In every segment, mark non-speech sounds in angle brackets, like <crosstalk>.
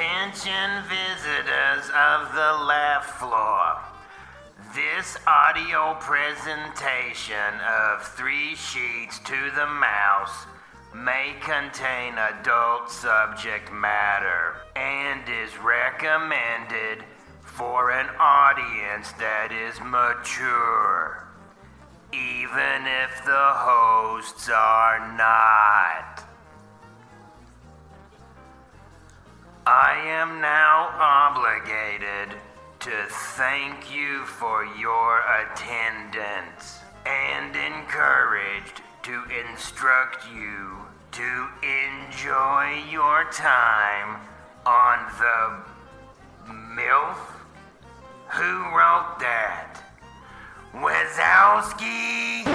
Attention visitors of the left floor. This audio presentation of Three Sheets to the Mouse may contain adult subject matter and is recommended for an audience that is mature, even if the hosts are not. I am now obligated to thank you for your attendance and encouraged to instruct you to enjoy your time on the MILF. Who wrote that? Wazowski?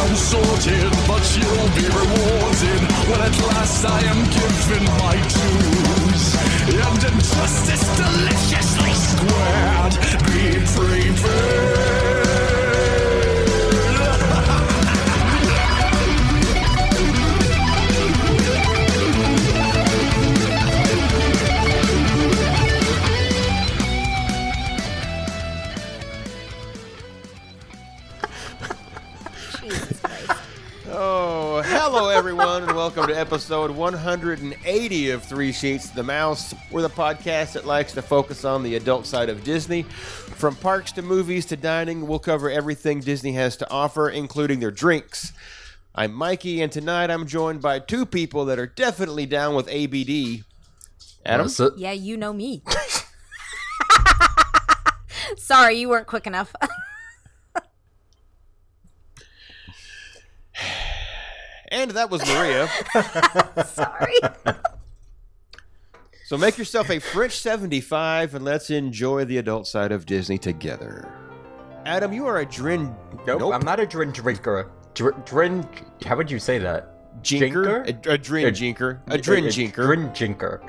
Sounds sorted, but you'll be rewarded when at last I am given my dues. And injustice deliciously squared, be prepared. Hello everyone, and welcome to episode 180 of Three Sheets to the Mouse. We're the podcast that likes to focus on the adult side of Disney. From parks to movies to dining, we'll cover everything Disney has to offer, including their drinks. I'm Mikey, and tonight I'm joined by two people that are definitely down with ABD. Adam? Yeah, you know me. <laughs> Sorry, you weren't quick enough. <laughs> And that was Maria. <laughs> Sorry. so make yourself a French 75 and let's enjoy the adult side of Disney together. Adam, you are a Drin. Nope, I'm not a drin drinker. Dr- drin. How would you say that? Jinker? Jinker? A, a Drin jinker. A Drin jinker. Drin jinker.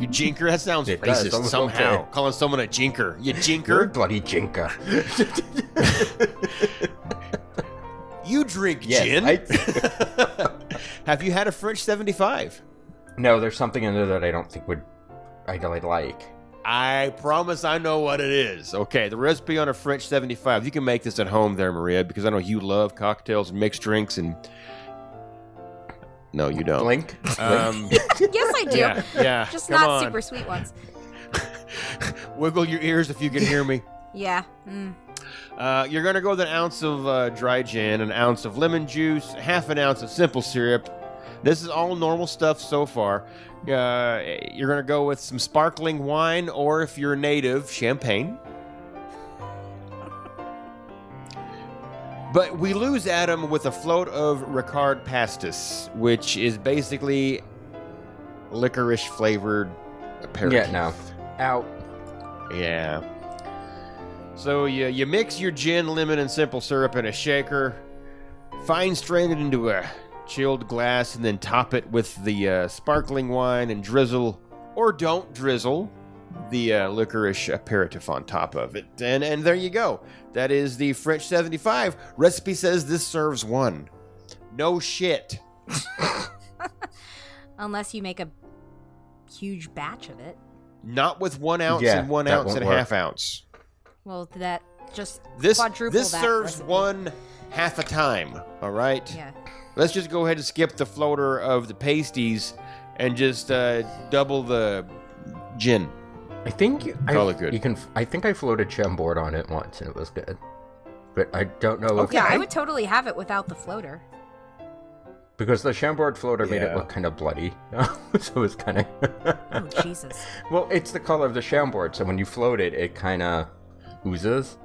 You jinker? That sounds It does, racist okay. somehow. Calling someone a jinker. You You're a jinker? bloody jinker. <laughs> You drink Yes, gin? I- <laughs> Have you had a French 75? no, there's something in there that I don't think would I really like. I promise I know what it is. Okay, the recipe on a French 75. You can make this at home there, Maria, because I know you love cocktails and mixed drinks and. No, you don't. Blink. Um, <laughs> yes, I do. yeah, yeah. Just come not on. super sweet ones. <laughs> Wiggle your ears if you can hear me. Yeah. Mm. Uh, you're going to go with an ounce of uh, dry gin, an ounce of lemon juice, half an ounce of simple syrup. This is all normal stuff so far. Uh, you're going to go with some sparkling wine, or if you're native, champagne. But we lose Adam with a float of Ricard pastis, which is basically licorice flavored aperitif. yeah, no. Out. Yeah. So you you mix your gin, lemon, and simple syrup in a shaker, fine strain it into a chilled glass, and then top it with the uh, sparkling wine and drizzle, or don't drizzle, the uh, licorice aperitif on top of it. And and there you go. That is the French 75. Recipe says this serves one. No shit. <laughs> Unless you make a huge batch of it. Not with one ounce Yeah, and one ounce and a half ounce. Well, that just This quadruple this that serves recipe. one half a time. All right. Yeah. Let's just go ahead and skip the floater of the pasties and just uh, double the gin. I think you, I, Call it good. You can. I think I floated Chambord on it once and it was good, but I don't know if Yeah, I would totally have it without the floater. because the Chambord floater made it look kind of bloody, <laughs> so it's kind of. Oh, Jesus. <laughs> well, it's the color of the Chambord, so when you float it, it kind of oozes.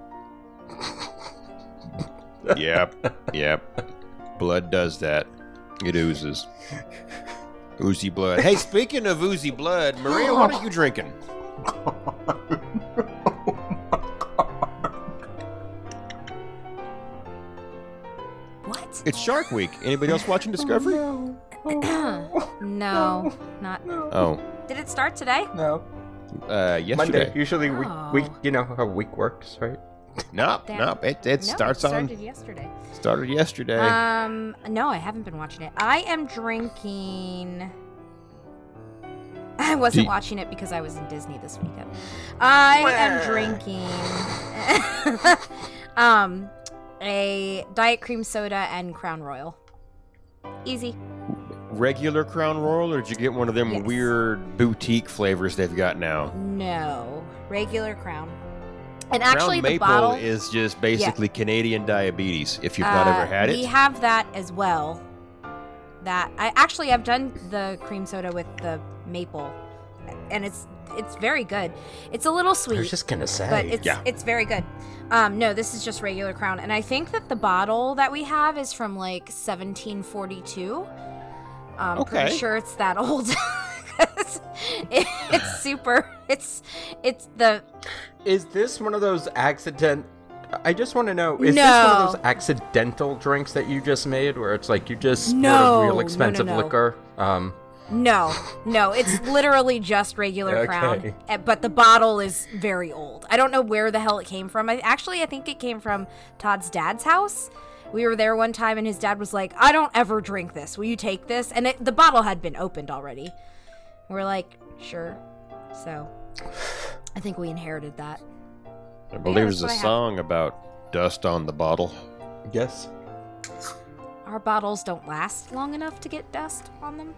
Yep. yep. Blood does that. It oozes. Oozy blood. Hey, speaking of oozy blood, Maria, what are you drinking? What? It's Shark Week. Anybody else watching Discovery? <coughs> no, not. Oh, Did it start today? No. Uh, Monday. yesterday. Usually, week, Oh. week. You know how a week works, right? Nope, Damn. nope. It, it No, starts it started on yesterday. started yesterday. Um, no, I haven't been watching it. I am drinking. I wasn't Do- watching it because I was in Disney this weekend. I am drinking, <laughs> um, a diet cream soda and Crown Royal. Easy. Regular Crown Royal, or did you get one of them Yes. weird boutique flavors they've got now? No, regular Crown. And Crown actually, the Maple bottle is just basically Canadian diabetes. If you've not Uh, ever had it, We have that as well. That I actually I've done the cream soda with the maple, and it's it's very good. It's a little sweet. I was sweet, just gonna say. but it's Yeah. it's very good. Um, no, this is just regular Crown, and I think that the bottle that we have is from like 1742. I'm Okay. pretty sure it's that old. <laughs> it, it's super. It's it's the Is this one of those accident? I just want to know: Is this one of those accidental drinks that you just made, where it's like you just poured No, a no, real no, expensive no. liquor? Um, No, no, it's <laughs> literally just regular Okay. Crown, eh, but the bottle is very old. I don't know where the hell it came from. I, actually, I think it came from Todd's dad's house. We were there one time, and his dad was like, "I don't ever drink this. Will you take this?" And it, the bottle had been opened already. We're like, "Sure." So, I think we inherited that. I believe that's there's a what I have. song about dust on the bottle. yes. Our bottles don't last long enough to get dust on them.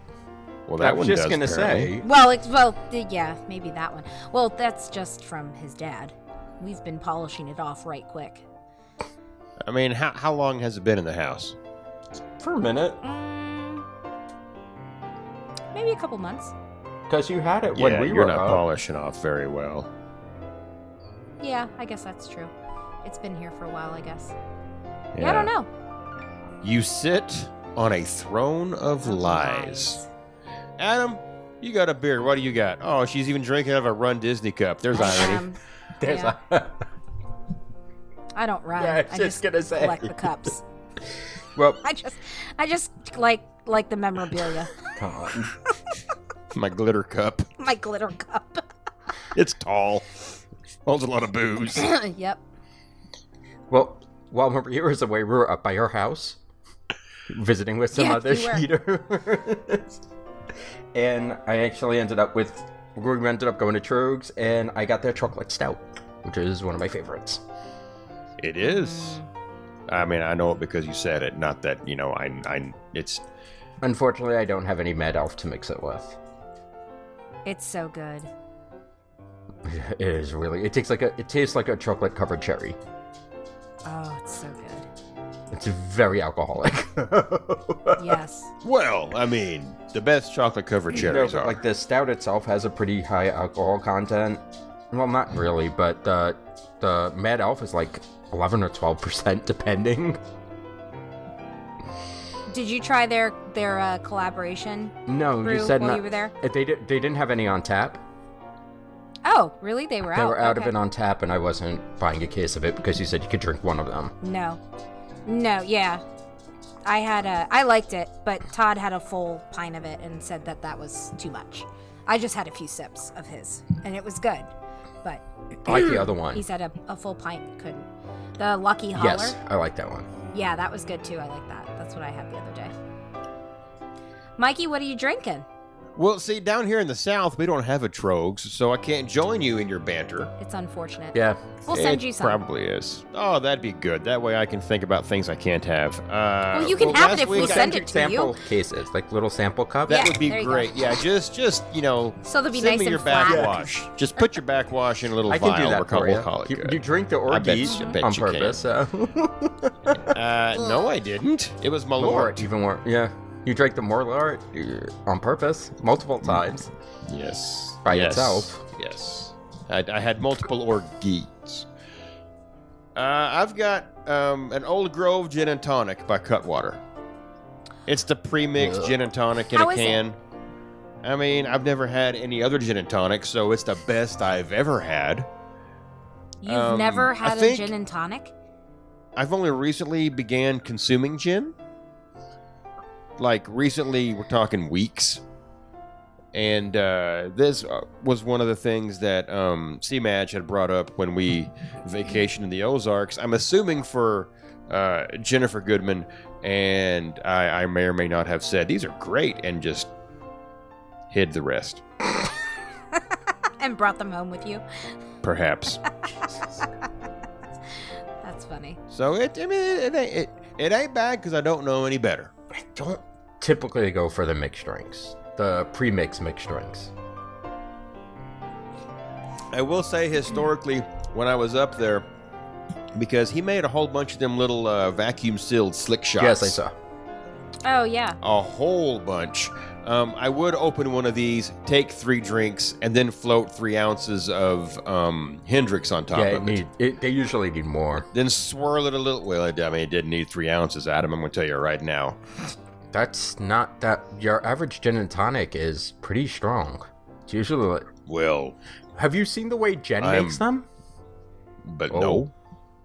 Well, that I was just does, gonna apparently. say. Well, it's, well, yeah, maybe that one. Well, that's just from his dad. We've been polishing it off right quick. I mean, how how long has it been in the house? For a minute, Mm, maybe a couple months. because you had it when yeah, we you're were not up. polishing off very well. Yeah, I guess that's true. It's been here for a while, I guess. Yeah, Yeah, I don't know. You sit on a throne of lies. Adam, you got a beer. What do you got? Oh, she's even drinking out of a Run Disney cup. There's irony. Um, There's yeah, <laughs> a- I don't run. Yeah, I was I just just gonna say. collect the cups. <laughs> well, I just, I just like like the memorabilia. <laughs> Tom. My glitter cup. My glitter cup. <laughs> It's tall. Holds a lot of booze. <coughs> yep. Well, while Maria was away, we were up by her house, visiting with some Yeah, other you were. cheaters. and I actually ended up with, we ended up going to Tröegs, and I got their chocolate stout, which is one of my favorites. It is. I mean, I know it because you said it. Not that you know. I. I. It's. Unfortunately, I don't have any Mad Elf to mix it with. It's so good. <laughs> It is really. It tastes like a. It tastes like a chocolate covered cherry. Oh, it's so good. It's very alcoholic. <laughs> Yes. Well, I mean, the best chocolate covered You know, cherries are. like the stout itself has a pretty high alcohol content. Well, not really, but the the Mad Elf is like eleven or twelve percent, depending. Did you try their their uh, collaboration? No, you said while not. you were there? They did. They didn't have any on tap. Oh, really? They were They out. were out of it on tap, and I wasn't buying a case of it because you said you could drink one of them. No. No, yeah. I had a I liked it, but Todd had a full pint of it and said that that was too much. I just had a few sips of his and it was good. But I like the other one. <clears throat> he said a, a full pint couldn't. The Lucky Holler. Yes, I like that one. Yeah, that was good too. I like that. That's what I had the other day. Mikey, what are you drinking? Well, see, down here in the south, we don't have a Tröegs, so I can't join you in your banter. It's unfortunate. Yeah, We'll send it you some. Probably is. Oh, that'd be good. That way, I can think about things I can't have. Uh, Well, you can have last it if we week I- send it to sample you. cases, like little sample cups. That Yeah, would be there you go. great. Yeah, just, just you know, So they'll be send nice me and your flat. backwash. Just put your backwash in a little I can vial. do that We're call- for we'll you. call it you. good. You drink the I bet orgeat I bet on you can. purpose. So. <laughs> Uh, no, I didn't. It was More, Malort. even more. Yeah, you drank the Malort uh, on purpose multiple times. Yes. By yes. itself. Yes. I, I had multiple orgies. Uh, I've got um, an Old Grove Gin and Tonic by Cutwater. It's the pre-mixed Ugh. gin and tonic in How a is it? can. I mean, I've never had any other gin and tonic, so it's the best I've ever had. You've Um, never had a gin and tonic? I've only recently began consuming gin. Like recently, we're talking weeks. And uh, this uh, was one of the things that um, C-Match had brought up when we vacationed in the Ozarks. I'm assuming for uh, Jennifer Goodman, and I, I may or may not have said these are great, and just hid the rest. <laughs> and brought them home with you. Perhaps. <laughs> That's funny. so it, I mean, it, ain't- it, it ain't bad because I don't know any better. I don't typically they go for the mixed drinks, the pre-mixed mixed drinks. I will say historically, when I was up there, because he made a whole bunch of them little uh, vacuum sealed slick shots. Yes, I saw. Oh yeah. A whole bunch. Um, I would open one of these, take three drinks, and then float three ounces of um, Hendrick's on top Yeah, of it it. need, it, they usually need more. Then swirl it a little. Well, I mean, it didn't need three ounces, Adam. I'm going to tell you right now. That's not that. Your average gin and tonic is pretty strong. It's usually. like- Well, Have you seen the way Jen I'm- makes them? but Oh. no.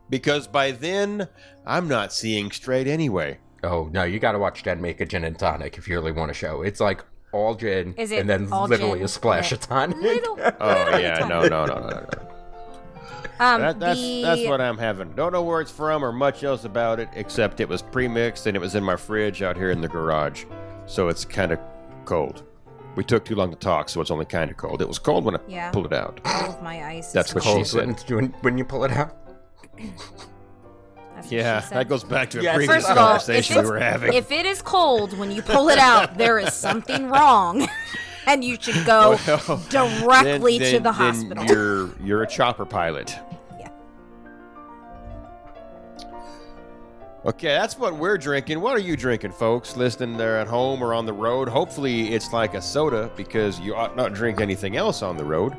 Because by then, I'm not seeing straight anyway. Oh no, you got to watch Jen make a gin and tonic if you really want to show. It's like all gin Is it and then literally gin a splash and of tonic. Little. Oh, yeah. No, no, no, no, no. Um, That, that's the, that's what I'm having. Don't know where it's from or much else about it, except it was pre-mixed and it was in my fridge out here in the garage, so it's kind of cold. We took too long to talk, so it's only kind of cold. It was cold when I Yeah. pulled it out. all of my ice. is That's what she said. when, when you pull it out. That's Yeah, that goes back to a Yes. previous First all, conversation we were having. if it is cold when you pull it out, there is something wrong, <laughs> and you should go <laughs> Well, directly then- to the then- hospital. You're you're a chopper pilot. Yeah. Okay, that's what we're drinking. What are you drinking, folks? Listening there at home or on the road? Hopefully, it's like a soda because you ought not drink anything else on the road.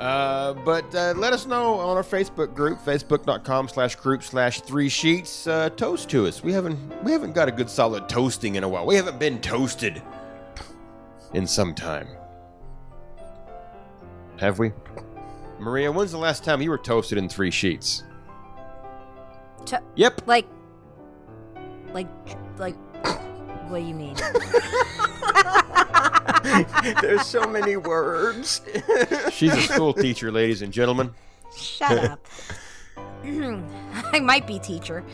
Uh, but uh, let us know on our Facebook group, facebook.com slash group slash three sheets. Uh, toast to us. We haven't we haven't got a good solid toasting in a while. We haven't been toasted in some time. Have we? Maria, when's the last time you were toasted in three sheets? To- Yep. like, like, like, what do you mean? <laughs> There's so many words. <laughs> She's a school teacher, ladies and gentlemen. Shut up. <laughs> <clears throat> I might be teacher.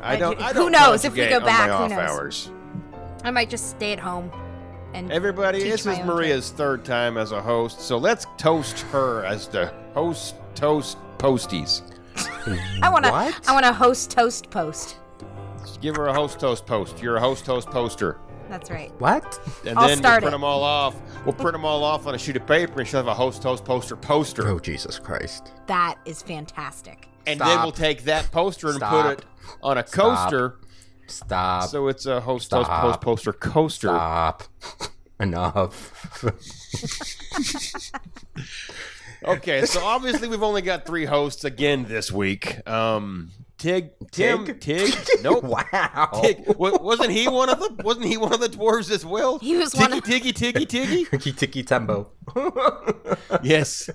I I don't. I who don't knows if we go back, who knows? hours. I might just stay at home and Everybody, teach this my is own Maria's third time as a host, so let's toast her as the host toast posties. I want to. What? I want to host toast post. Just give her a host toast post. You're a host toast poster. That's right. what? And I'll then start we'll print it. them all off. We'll print them all off on a sheet of paper, and she'll have a host toast poster poster. Oh Jesus Christ! That is fantastic. and then we'll take that poster and Stop. put it on a coaster, Stop! so it's a host toast Stop. post poster coaster. Stop! <laughs> Enough. <laughs> Okay, so obviously we've only got three hosts again this week. Um, Tig, Tim, Tig? Tig, <laughs> nope. wow. Tig, wa- wasn't he one of the? Wasn't he one of the dwarves as well? He was Tiggy, one of- Tiggy, Tiggy, Tiggy. Tiki tiki tembo. yes,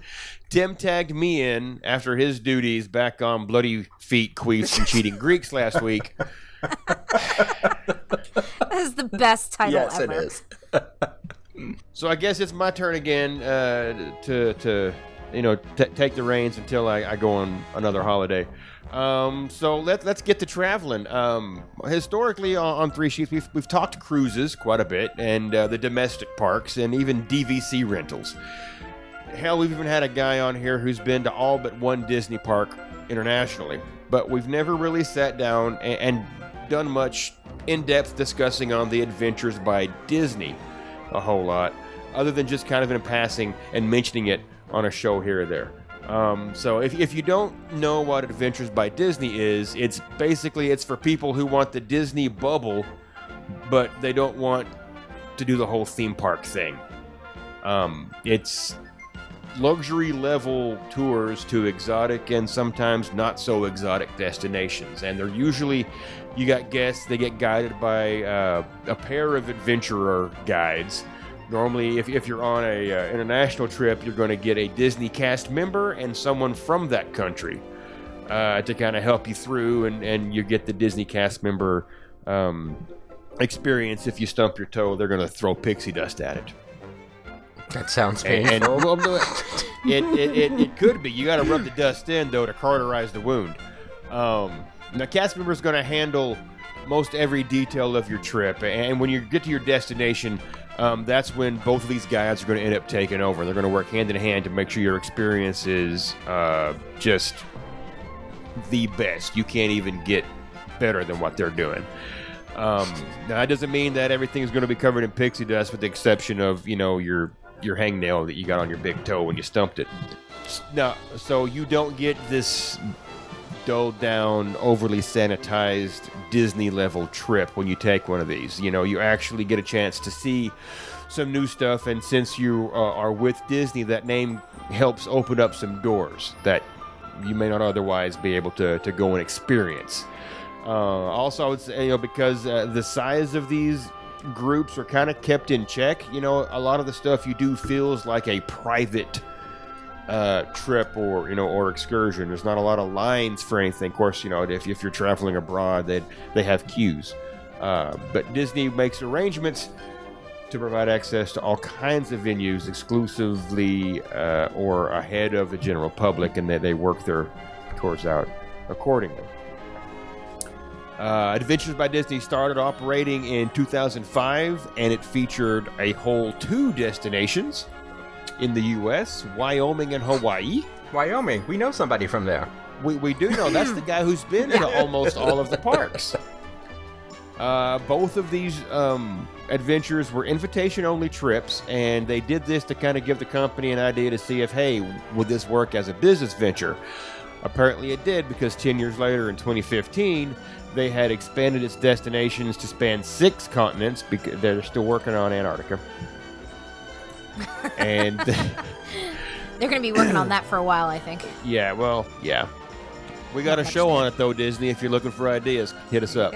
Tim tagged me in after his duties back on bloody feet, queefs, and cheating Greeks last week. <laughs> That is the best title yes, ever. it is. <laughs> So I guess it's my turn again uh, to to you know t- take the reins until I, I go on another holiday. Um, so let let's get to traveling. Um, historically, on, on Three Sheets, we've we've talked cruises quite a bit, and uh, the domestic parks, and even DVC rentals. Hell, we've even had a guy on here who's been to all but one Disney park internationally, but we've never really sat down and, and done much in-depth discussing on the adventures by Disney a whole lot, other than just kind of in passing and mentioning it on a show here or there. Um, so if, if you don't know what Adventures by Disney is, it's basically it's for people who want the Disney bubble, but they don't want to do the whole theme park thing. Um, it's luxury level tours to exotic and sometimes not so exotic destinations, and they're usually you got guests. They get guided by uh, a pair of adventurer guides. Normally, if, if you're on a uh, international trip, you're going to get a Disney cast member and someone from that country uh, to kind of help you through, and, and you get the Disney cast member um, experience. If you stump your toe, they're going to throw pixie dust at it. That sounds And, and painful. it, it, it, it could be. You got to rub the dust in though to cauterize the wound. Um, now, cast member is going to handle most every detail of your trip, and when you get to your destination, um, that's when both of these guys are going to end up taking over. They're going to work hand in hand to make sure your experience is uh, just the best. You can't even get better than what they're doing. Um, now that doesn't mean that everything is going to be covered in pixie dust, with the exception of you know your your hangnail that you got on your big toe when you stumped it. Now, so you don't get this dulled down, overly sanitized Disney level trip when you take one of these. You know, you actually get a chance to see some new stuff, and since you uh, are with Disney, that name helps open up some doors that you may not otherwise be able to, to go and experience. Uh, also, I would say, you know, because uh, the size of these groups are kind of kept in check, you know, a lot of the stuff you do feels like a private uh, trip or you know or excursion. There's not a lot of lines for anything. Of course, you know if, if you're traveling abroad, they they have queues. Uh, but Disney makes arrangements to provide access to all kinds of venues exclusively uh, or ahead of the general public, and they, they work their tours out accordingly. Uh, Adventures by Disney started operating in 2005, and it featured a whole two destinations in the U.S., Wyoming and Hawaii. Wyoming, we know somebody from there. We, we do know that's the guy who's been to almost all of the <laughs> parks. Uh, both of these um, adventures were invitation only trips, and they did this to kind of give the company an idea to see if, hey, would this work as a business venture? Apparently it did because 10 years later in 2015, they had expanded its destinations to span six continents because they're still working on Antarctica. <laughs> and <laughs> They're going to be working on that for a while, I think. yeah, well, yeah. We got a show on it though, Disney. If you're looking for ideas, hit us up.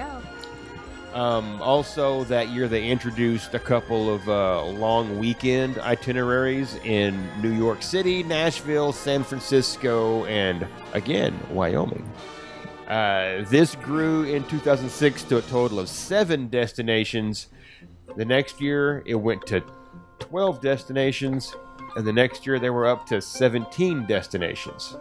Um, also, that year they introduced a couple of uh, long weekend itineraries in New York City, Nashville, San Francisco, and again, Wyoming. Uh, this grew in 2006 to a total of seven destinations. The next year, it went to 12 destinations, and the next year, they were up to 17 destinations.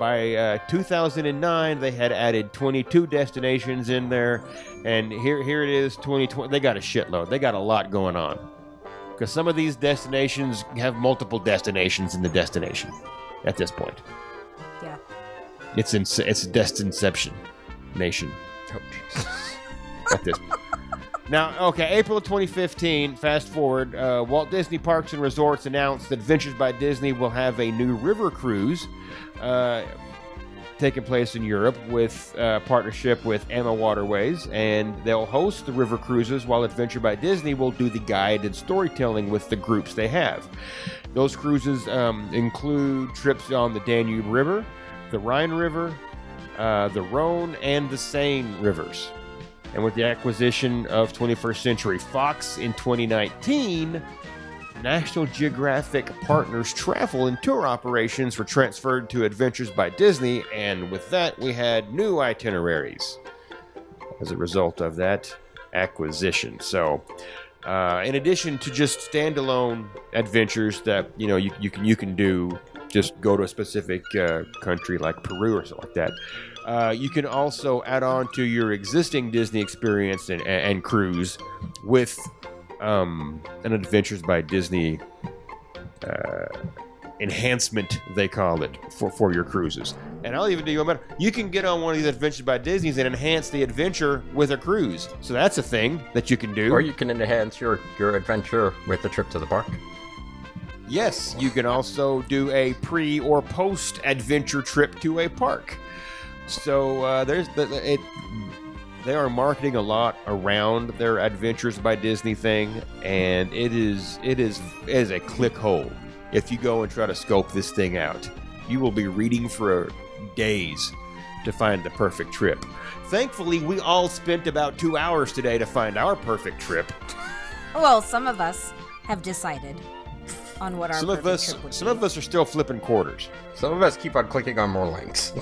By uh, 2009, they had added 22 destinations in there, and here here it is, 2020. They got a shitload. They got a lot going on because some of these destinations have multiple destinations in the destination. At this point, Yeah. it's in it's Destinception Nation. Oh, Jesus. <laughs> At this. Point. Now, okay, April of 2015, fast forward, uh, Walt Disney Parks and Resorts announced that Adventures by Disney will have a new river cruise uh, taking place in Europe with uh, partnership with AmaWaterways, and they'll host the river cruises while Adventure by Disney will do the guide and storytelling with the groups they have. Those cruises um, include trips on the Danube River, the Rhine River, uh, the Rhone, and the Seine rivers. And with the acquisition of 21st Century Fox in 2019, National Geographic Partners travel and tour operations were transferred to Adventures by Disney, and with that, we had new itineraries as a result of that acquisition. So, uh, in addition to just standalone adventures that you know you, you can you can do, just go to a specific uh, country like Peru or something like that. Uh, you can also add on to your existing Disney experience and, and cruise with um, an Adventures by Disney uh, enhancement, they call it, for, for your cruises. And I'll even do you a better. You can get on one of these Adventures by Disney's and enhance the adventure with a cruise. So that's a thing that you can do. Or you can enhance your, your adventure with a trip to the park. Yes, you can also do a pre or post adventure trip to a park. So uh, there's the, it. They are marketing a lot around their Adventures by Disney thing, and it is it is it is a click hole. If you go and try to scope this thing out, you will be reading for days to find the perfect trip. Thankfully, we all spent about two hours today to find our perfect trip. Well, some of us have decided on what our Some of us, some be. of us are still flipping quarters. Some of us keep on clicking on more links.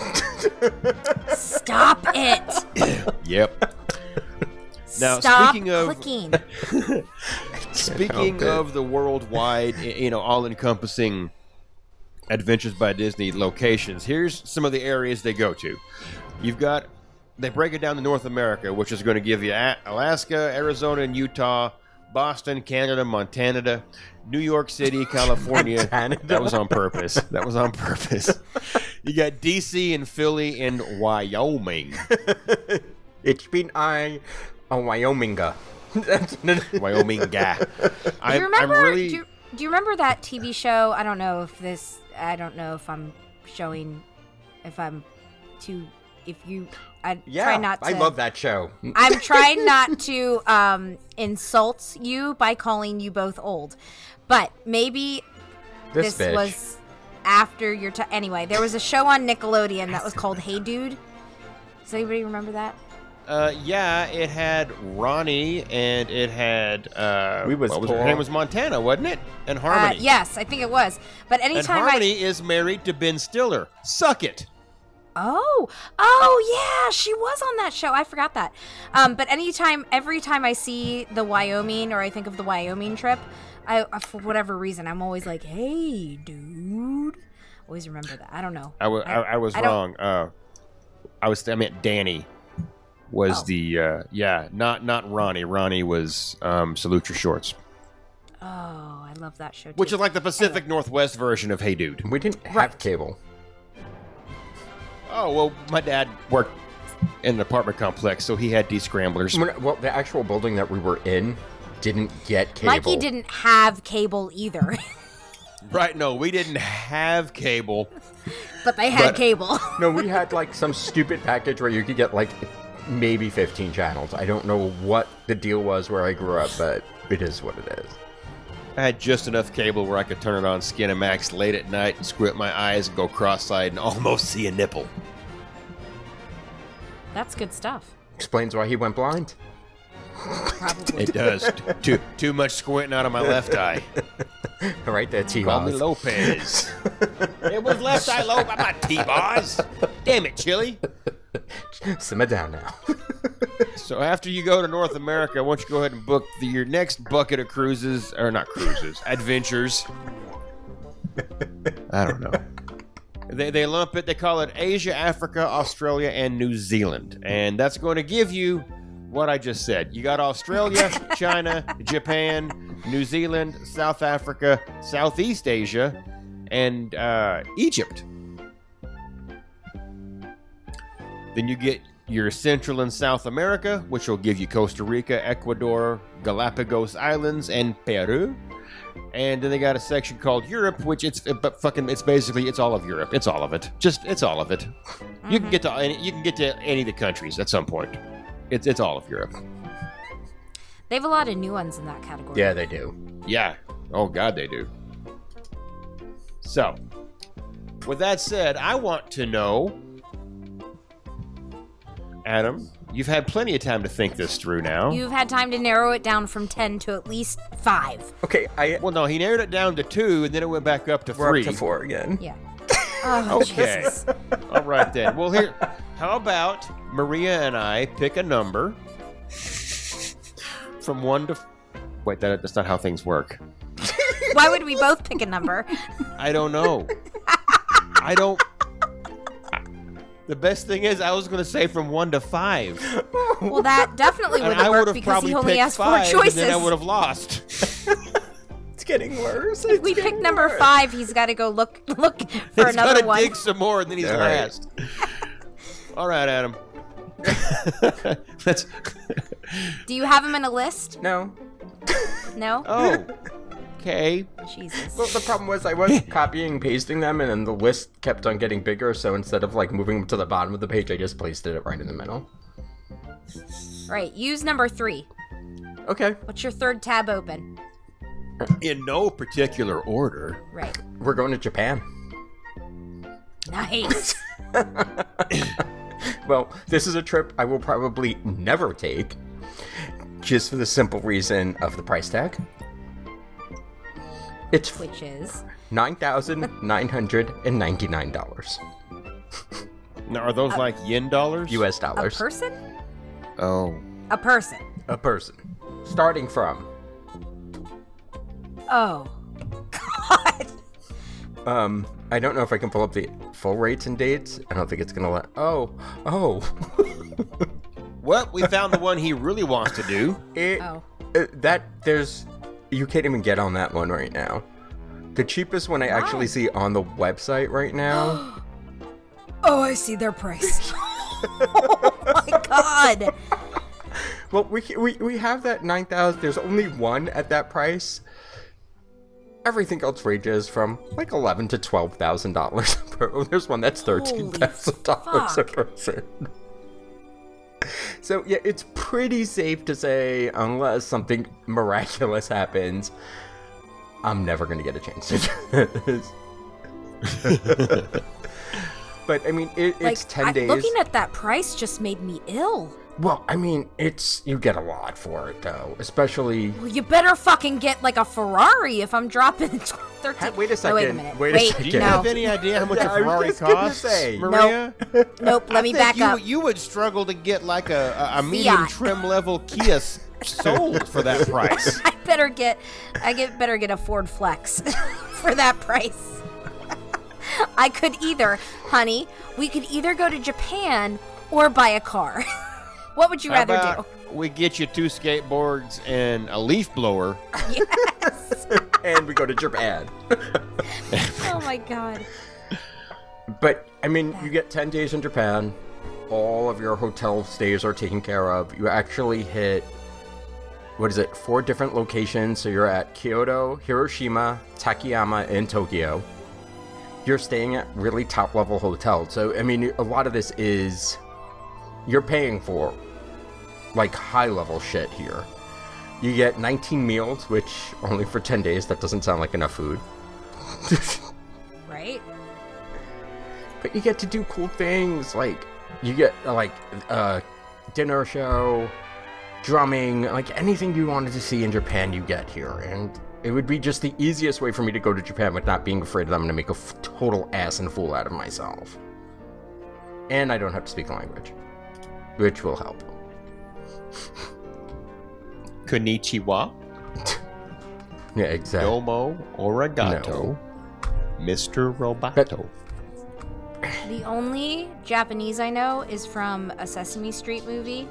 <laughs> Stop it! <coughs> Yep. Now, Stop speaking of- clicking. <laughs> Speaking of the worldwide, you know, all-encompassing Adventures by Disney locations, here's some of the areas they go to. You've got they break it down to North America, which is going to give you Alaska, Arizona, and Utah, Boston, Canada, Montana, New York City, <laughs> California. <laughs> Montana. That was on purpose. That was on purpose. You got DC and Philly and Wyoming. Ich bin ein a Wyominger. <laughs> Wyoming guy. Do you remember? I'm really. do, you, do you remember that TV show? I don't know if this. I don't know if I'm showing. If I'm too. If you. I yeah, try not to. I love that show. I'm trying not to um, insult you by calling you both old, but maybe This, this bitch. was after your time. Anyway, there was a show on Nickelodeon that was called Hey Dude. Does anybody remember that? Uh, yeah, it had Ronnie and it had uh, We was what was her name was Montana, wasn't it? And Uh, Harmony. yes, I think it was. But And anytime Harmony is married to Ben Stiller. Suck it. Oh oh yeah, she was on that show. I forgot that. Um, but anytime, every time I see the Wyoming or I think of the Wyoming trip, I uh, for whatever reason I'm always like, hey dude. Always remember that. I don't know. I wa- I- I was I wrong. Uh, I was I meant Danny was Oh. the uh, yeah, not not Ronnie. Ronnie was um, Salute Your Shorts, Oh, I love that show. which is like the Pacific Northwest version of Hey Dude. We didn't have Right. cable. Oh well, my dad worked in an apartment complex, so he had descramblers. When- Well, the actual building that we were in didn't get cable. Mikey didn't have cable either, <laughs> Right? No, we didn't have cable. but they had But- cable. <laughs> No, we had like some <laughs> stupid package where you could get like maybe 15 channels. I don't know what the deal was where I grew up, but it is what it is. I had just enough cable where I could turn it on Skinamax late at night and squint my eyes and go cross-eyed and almost see a nipple. That's good stuff. Explains why he went blind. Probably. It does. too too much squinting out of my left eye. <laughs> right there, T. Call me Lopez. <laughs> it was left eye Lopez. I'm not T-Boz. Damn it, Chili. <laughs> Simmer down now. So after you go to North America, why don't you go ahead and book the, your next bucket of cruises, or not cruises, adventures. I don't know. They, they lump it, they call it Asia, Africa, Australia, and New Zealand. And that's going to give you what I just said. You got Australia, China, Japan, New Zealand, South Africa, Southeast Asia, and uh, Egypt. Then you get your Central and South America, which will give you Costa Rica, Ecuador, Galapagos Islands, and Peru. And then they got a section called Europe, which it's but fucking it's basically it's all of Europe. It's all of it. Just it's all of it. You can get to any, you can get to any of the countries at some point. It's it's all of Europe. They have a lot of new ones in that category. yeah, they do. Yeah. Oh God, they do. So, with that said, I want to know, Adam. You've had plenty of time to think this through now. You've had time to narrow it down from 10 to at least 5. Okay, I well, no, he narrowed it down to two, and then it went back up to we're three. up to four again. Yeah. Oh, <laughs> Okay. Jesus. All right then. Well, here, how about Maria and I pick a number from one to. Wait, that, that's not how things work. Why would we both pick a number? <laughs> I don't know. I don't. The best thing is, I was going to say from one to five, Well, that definitely wouldn't I would work have because probably he only picked has four five, choices. and then I would have lost. <laughs> It's getting worse. if we pick number five, he's got to go look <laughs> look for He's another got to one. dig some more, and then he's All right. last. All right, Adam. <laughs> Let's. Do you have him in a list? No. No. <laughs> Oh. Okay. Jesus. Well, the problem was I was copying and pasting them, and then the list kept on getting bigger. So instead of like moving them to the bottom of the page, I just placed it right in the middle. Right. Use number three. Okay, What's your third tab open? In no particular order. Right. we're going to Japan. Nice. <laughs> Well, this is a trip I will probably never take, just for the simple reason of the price tag. It's Which is nine thousand nine hundred and ninety-nine dollars Now, are those like yen dollars? U.S. Dollars. A dollars person? Oh. A person. a person, starting from Oh. <laughs> God. Um, I don't know if I can pull up the full rates and dates. I don't think it's gonna let. Oh, oh. <laughs> Well, we found the one he really wants to do. It, Oh. uh, that there's you can't even get on that one right now. The cheapest one I actually see on the website right now. <gasps> Oh, I see their price. <laughs> oh my god. well, we we we have that nine thousand. There's only one at that price. Everything else ranges from like eleven to twelve thousand dollars. <laughs> per. Oh, there's one that's thirteen thousand dollars a person. So yeah, it's pretty safe to say, unless something miraculous happens, I'm never gonna get a chance to do this. <laughs> <laughs> but I mean, it, Like it's ten I- days. looking at that price just made me ill. Well, I mean, it's you get a lot for it though, especially. Well, you better fucking get like a Ferrari if I'm dropping <laughs> 13. Wait a No, wait a minute. wait a second. Do you no. have any idea how much Yeah, I a was Ferrari just gonna costs, say. Maria? Nope, nope. let me think back you, up. You would struggle to get like a, a, a medium Fiat. trim level Kia <laughs> sold for that price. I better get I get better get a Ford Flex <laughs> for that price. I could either, honey, we could either go to Japan or buy a car. What would you How rather about we get you two skateboards and a leaf blower. <laughs> Yes. <laughs> and we go to Japan. <laughs> oh my god. But I mean, you get 10 days in Japan. All of your hotel stays are taken care of. You actually hit what is it? Four different locations. So you're at Kyoto, Hiroshima, Takayama, and Tokyo. You're staying at really top level hotels. So I mean, a lot of this is you're paying for like high level shit here. You get 19 meals, which only for 10 days, that doesn't sound like enough food. <laughs> Right? But you get to do cool things like you get uh, like a dinner show, drumming, like anything you wanted to see in Japan, you get here. And it would be just the easiest way for me to go to Japan with not being afraid that I'm going to make a f- total ass and fool out of myself. And I don't have to speak the language, which will help. Konnichiwa, <laughs> Yeah, exactly. domo, arigato, Mr. Roboto. The only Japanese I know is from a Sesame Street movie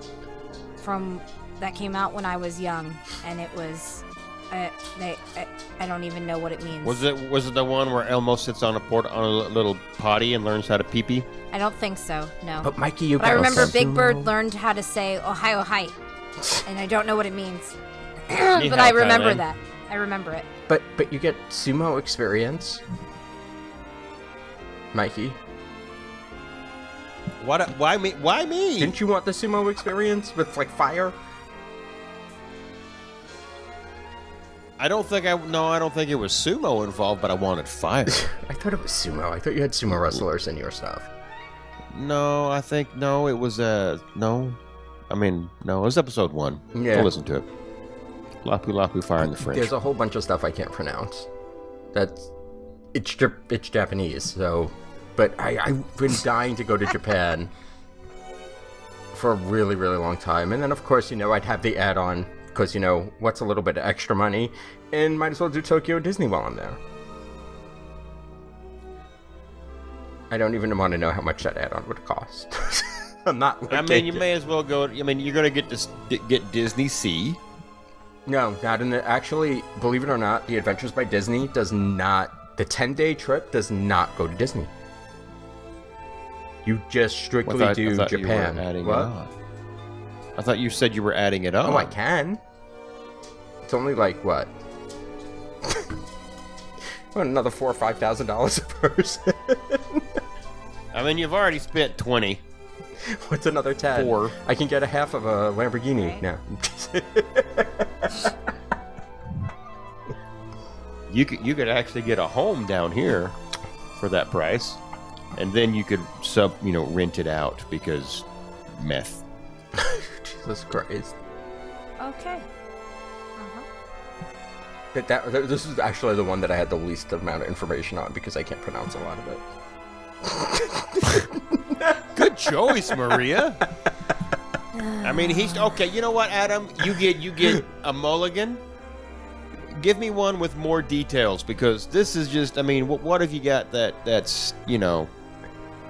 from that came out when I was young and it was uh, they I, I don't even know what it means. Was it was it the one where Elmo sits on a port on a little potty and learns how to pee pee? I don't think so. No. But Mikey, you But I got remember some- Big Bird learned how to say Ohio Hi, <laughs> and I don't know what it means. <clears throat> But I remember Thailand. that. I remember it. But but you get sumo experience, Mikey. What? Why me? Why me? Didn't you want the sumo experience with like fire? I don't think I. No, I don't think it was sumo involved, but I wanted fire. <laughs> I thought it was sumo. I thought you had sumo wrestlers in your stuff. no, I think no. It was uh no. I mean no. It was episode one. Yeah. Go listen to it. Lapu Lapu Fire in the French. There's a whole bunch of stuff I can't pronounce. That's it's it's Japanese. So, but I I've been <laughs> dying to go to Japan for a really really long time, and then of course you know I'd have the add-on because you know what's a little bit of extra money, and might as well do Tokyo Disney while I'm there. I don't even want to know how much that add-on would cost. <laughs> I'm not. I mean, you may as well go. I mean, you're gonna get to get DisneySea. No, not in the. Actually, believe it or not, the Adventures by Disney does not. The 10 day trip does not go to Disney. You just strictly I do were Japan. what? I thought you said you were adding it up. Oh, I can. It's only like what? <laughs> what, another four or five thousand dollars a person. I mean, you've already spent twenty. What's another ten? Four. I can get a half of a Lamborghini Right. now. <laughs> You could you could actually get a home down here for that price, and then you could sub you know rent it out because meth. <laughs> Jesus Christ. Okay. That, that, that- this is actually the one that I had the least amount of information on because I can't pronounce a lot of it. <laughs> Good choice, Maria. I mean, he's okay. You know what, Adam? You get you get a mulligan. Give me one with more details because this is just. I mean, what, what have you got that that's you know?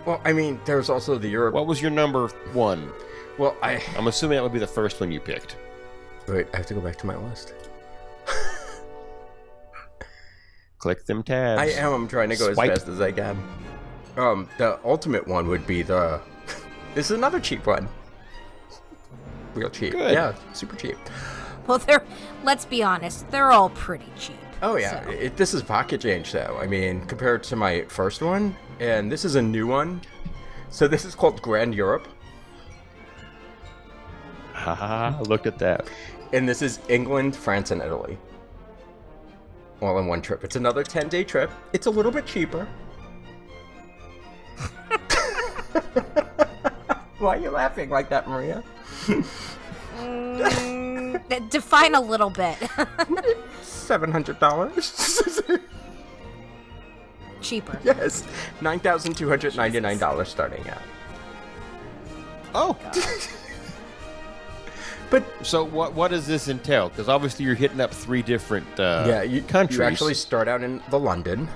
Well, I mean, there's also the Europe. What was your number one? Well, I I'm assuming that would be the first one you picked. wait. I have to go back to my list. Click them tabs. I am. I'm trying to go Swipe. as fast as I can. Um, the ultimate one would be the. <laughs> this is another cheap one. Real cheap. Good. Yeah, super cheap. Well, they're let's be honest, they're all pretty cheap. Oh yeah, so- it, this is pocket change though. I mean, compared to my first one, and this is a new one. So this is called Grand Europe, Haha, <laughs> look at that. and this is England, France, and Italy. All in one trip. It's another 10 day trip. It's a little bit cheaper. <laughs> Why are you laughing like that, Maria? Mm, <laughs> define a little bit <laughs> $700. cheaper. yes. $9,299 starting out. Oh, But so what what does this entail? Because obviously you're hitting up three different uh, yeah, you, countries. you actually start out in the London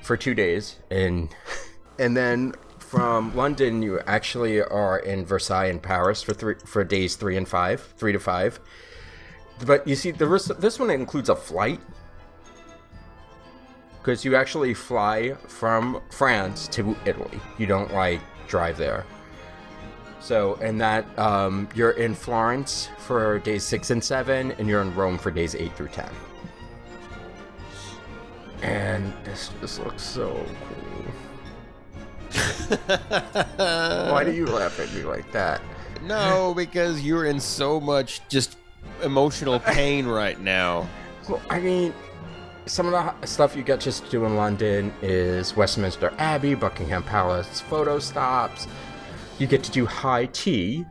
for two days, and <laughs> and then from London you actually are in Versailles and Paris for three for days three and five, three to five. But you see, the this one includes a flight because you actually fly from France to Italy. You don't like drive there. So, and that um, you're in Florence for days six and seven, and you're in Rome for days eight through ten. And this just looks so cool. <laughs> Why do you laugh at me like that? no, because you're in so much just emotional <laughs> pain right now. Well, I mean, some of the stuff you get just to do in London is Westminster Abbey, Buckingham Palace photo stops. You get to do high tea,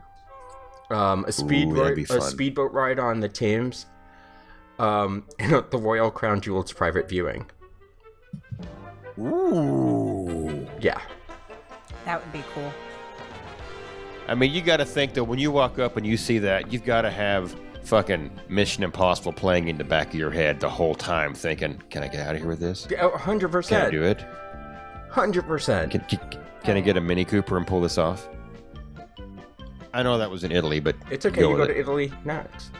um, a speed Ooh, that'd ri- be a speedboat ride on the Thames, um, <laughs> and the Royal Crown Jewels private viewing. Ooh. Yeah, That would be cool. I mean, you got to think that when you walk up and you see that, you've got to have fucking Mission Impossible playing in the back of your head the whole time, thinking, "Can I get out of here with this? hundred percent. Can I percent, do it? hundred percent. Can, can, can I get a Mini Cooper and pull this off?" I know that was in Italy, but It's okay. go You go with to it. Italy next.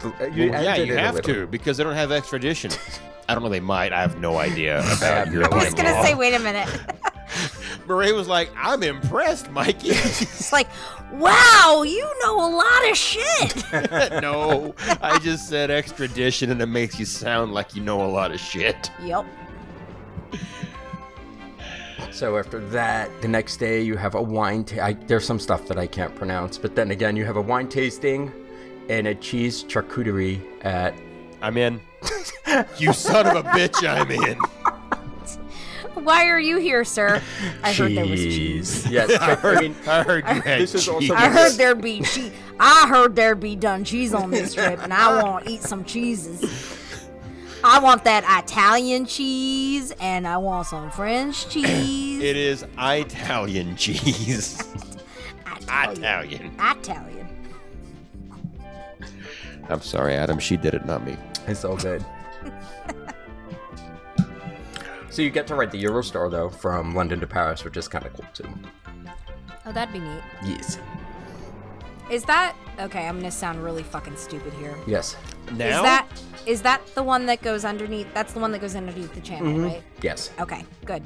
The- uh, Well, yeah, you have little. to because they don't have extradition. I don't know. They might. I have no idea <laughs> have about no I was gonna law. say, wait a minute. <laughs> Marie was like, "I'm impressed, Mikey." <laughs> It's like, wow, you know a lot of shit. no, I just said extradition, and it makes you sound like you know a lot of shit. yep. So after that, the next day you have a wine. Ta- I, there's some stuff that I can't pronounce, but then again, you have a wine tasting and a cheese charcuterie at. I'm in. <laughs> you son of a bitch, I'm in. Why are you here, sir? I heard there was cheese. Yes, I <laughs> I heard, mean, I heard you had This is also cheese. I heard there'd be cheese. I heard there'd be done cheese on this trip, and I want to eat some cheeses. I want that Italian cheese, and I want some French <coughs> cheese. It is Italian cheese. Italian. <laughs> Italian. Italian. I'm sorry, Adam. She did it, not me. it's all good. <laughs> so you get to ride the Eurostar though from London to Paris, which is kind of cool too. Oh, that'd be neat. Yes. Is that okay? I'm gonna sound really fucking stupid here. Yes. Now? Is that is that the one that goes underneath? That's the one that goes underneath the channel, Mm-hmm. right? Yes. Okay, good.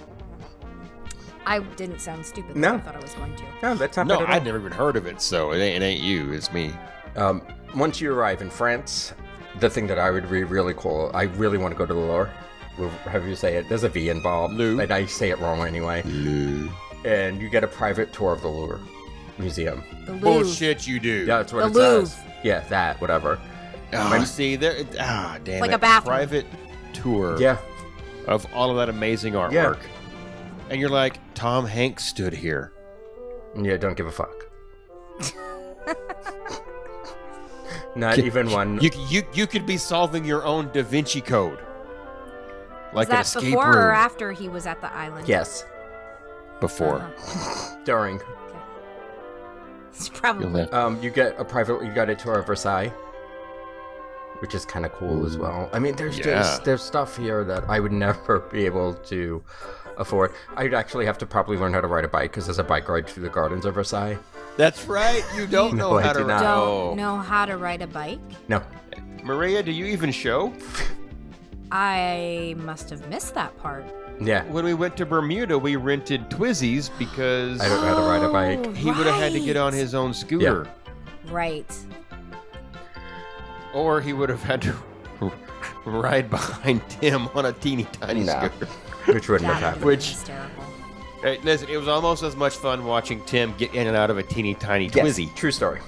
I didn't sound stupid. No. No, I thought I was going to. No, that's not No, bad at. I'd never even heard of it, so it ain't, it ain't you. It's me. Um, once you arrive in France, the thing that I would be really cool, I really want to go to the Louvre. Louvre, However you say it, there's a V involved, Louvre. and I say it wrong anyway. Lou. And you get a private tour of the Louvre Museum. The Louvre. Bullshit, you do. Yeah, that's what The it Louvre. says. Yeah, that, whatever. Oh, see, there. Ah, damn Like it. a bathroom. Private tour Yeah, of all of that amazing artwork. yeah. And you're like, Tom Hanks stood here. yeah, don't give a fuck. <laughs> Not Can- even one. You, you, you could be solving your own Da Vinci Code. Like Is an escape before room. or after he was at the island? yes, Before. Uh-huh. <laughs> during. It's You'll probably. Um, you get a private. You got a tour of Versailles. which is kind of cool as well. I mean, there's Yeah. just there's stuff here that I would <laughs> never be able to afford. I'd actually have to probably learn how to ride a bike because there's a bike ride through the gardens of Versailles. That's right. You <laughs> don't No, know I how do to not. Oh. Don't know how to ride a bike. No, Maria, do you even show? I must have missed that part. Yeah, When we went to Bermuda, we rented Twizzies because I don't know how to ride a oh, bike. Oh, he would have had to get on his own scooter. Right. Or he would have had to <laughs> ride behind Tim on a teeny tiny Nah. scooter. which wouldn't That have would happened. been Which- hysterical. Hey, listen, it was almost as much fun watching Tim get in and out of a teeny tiny Yes, Twizzy. true story.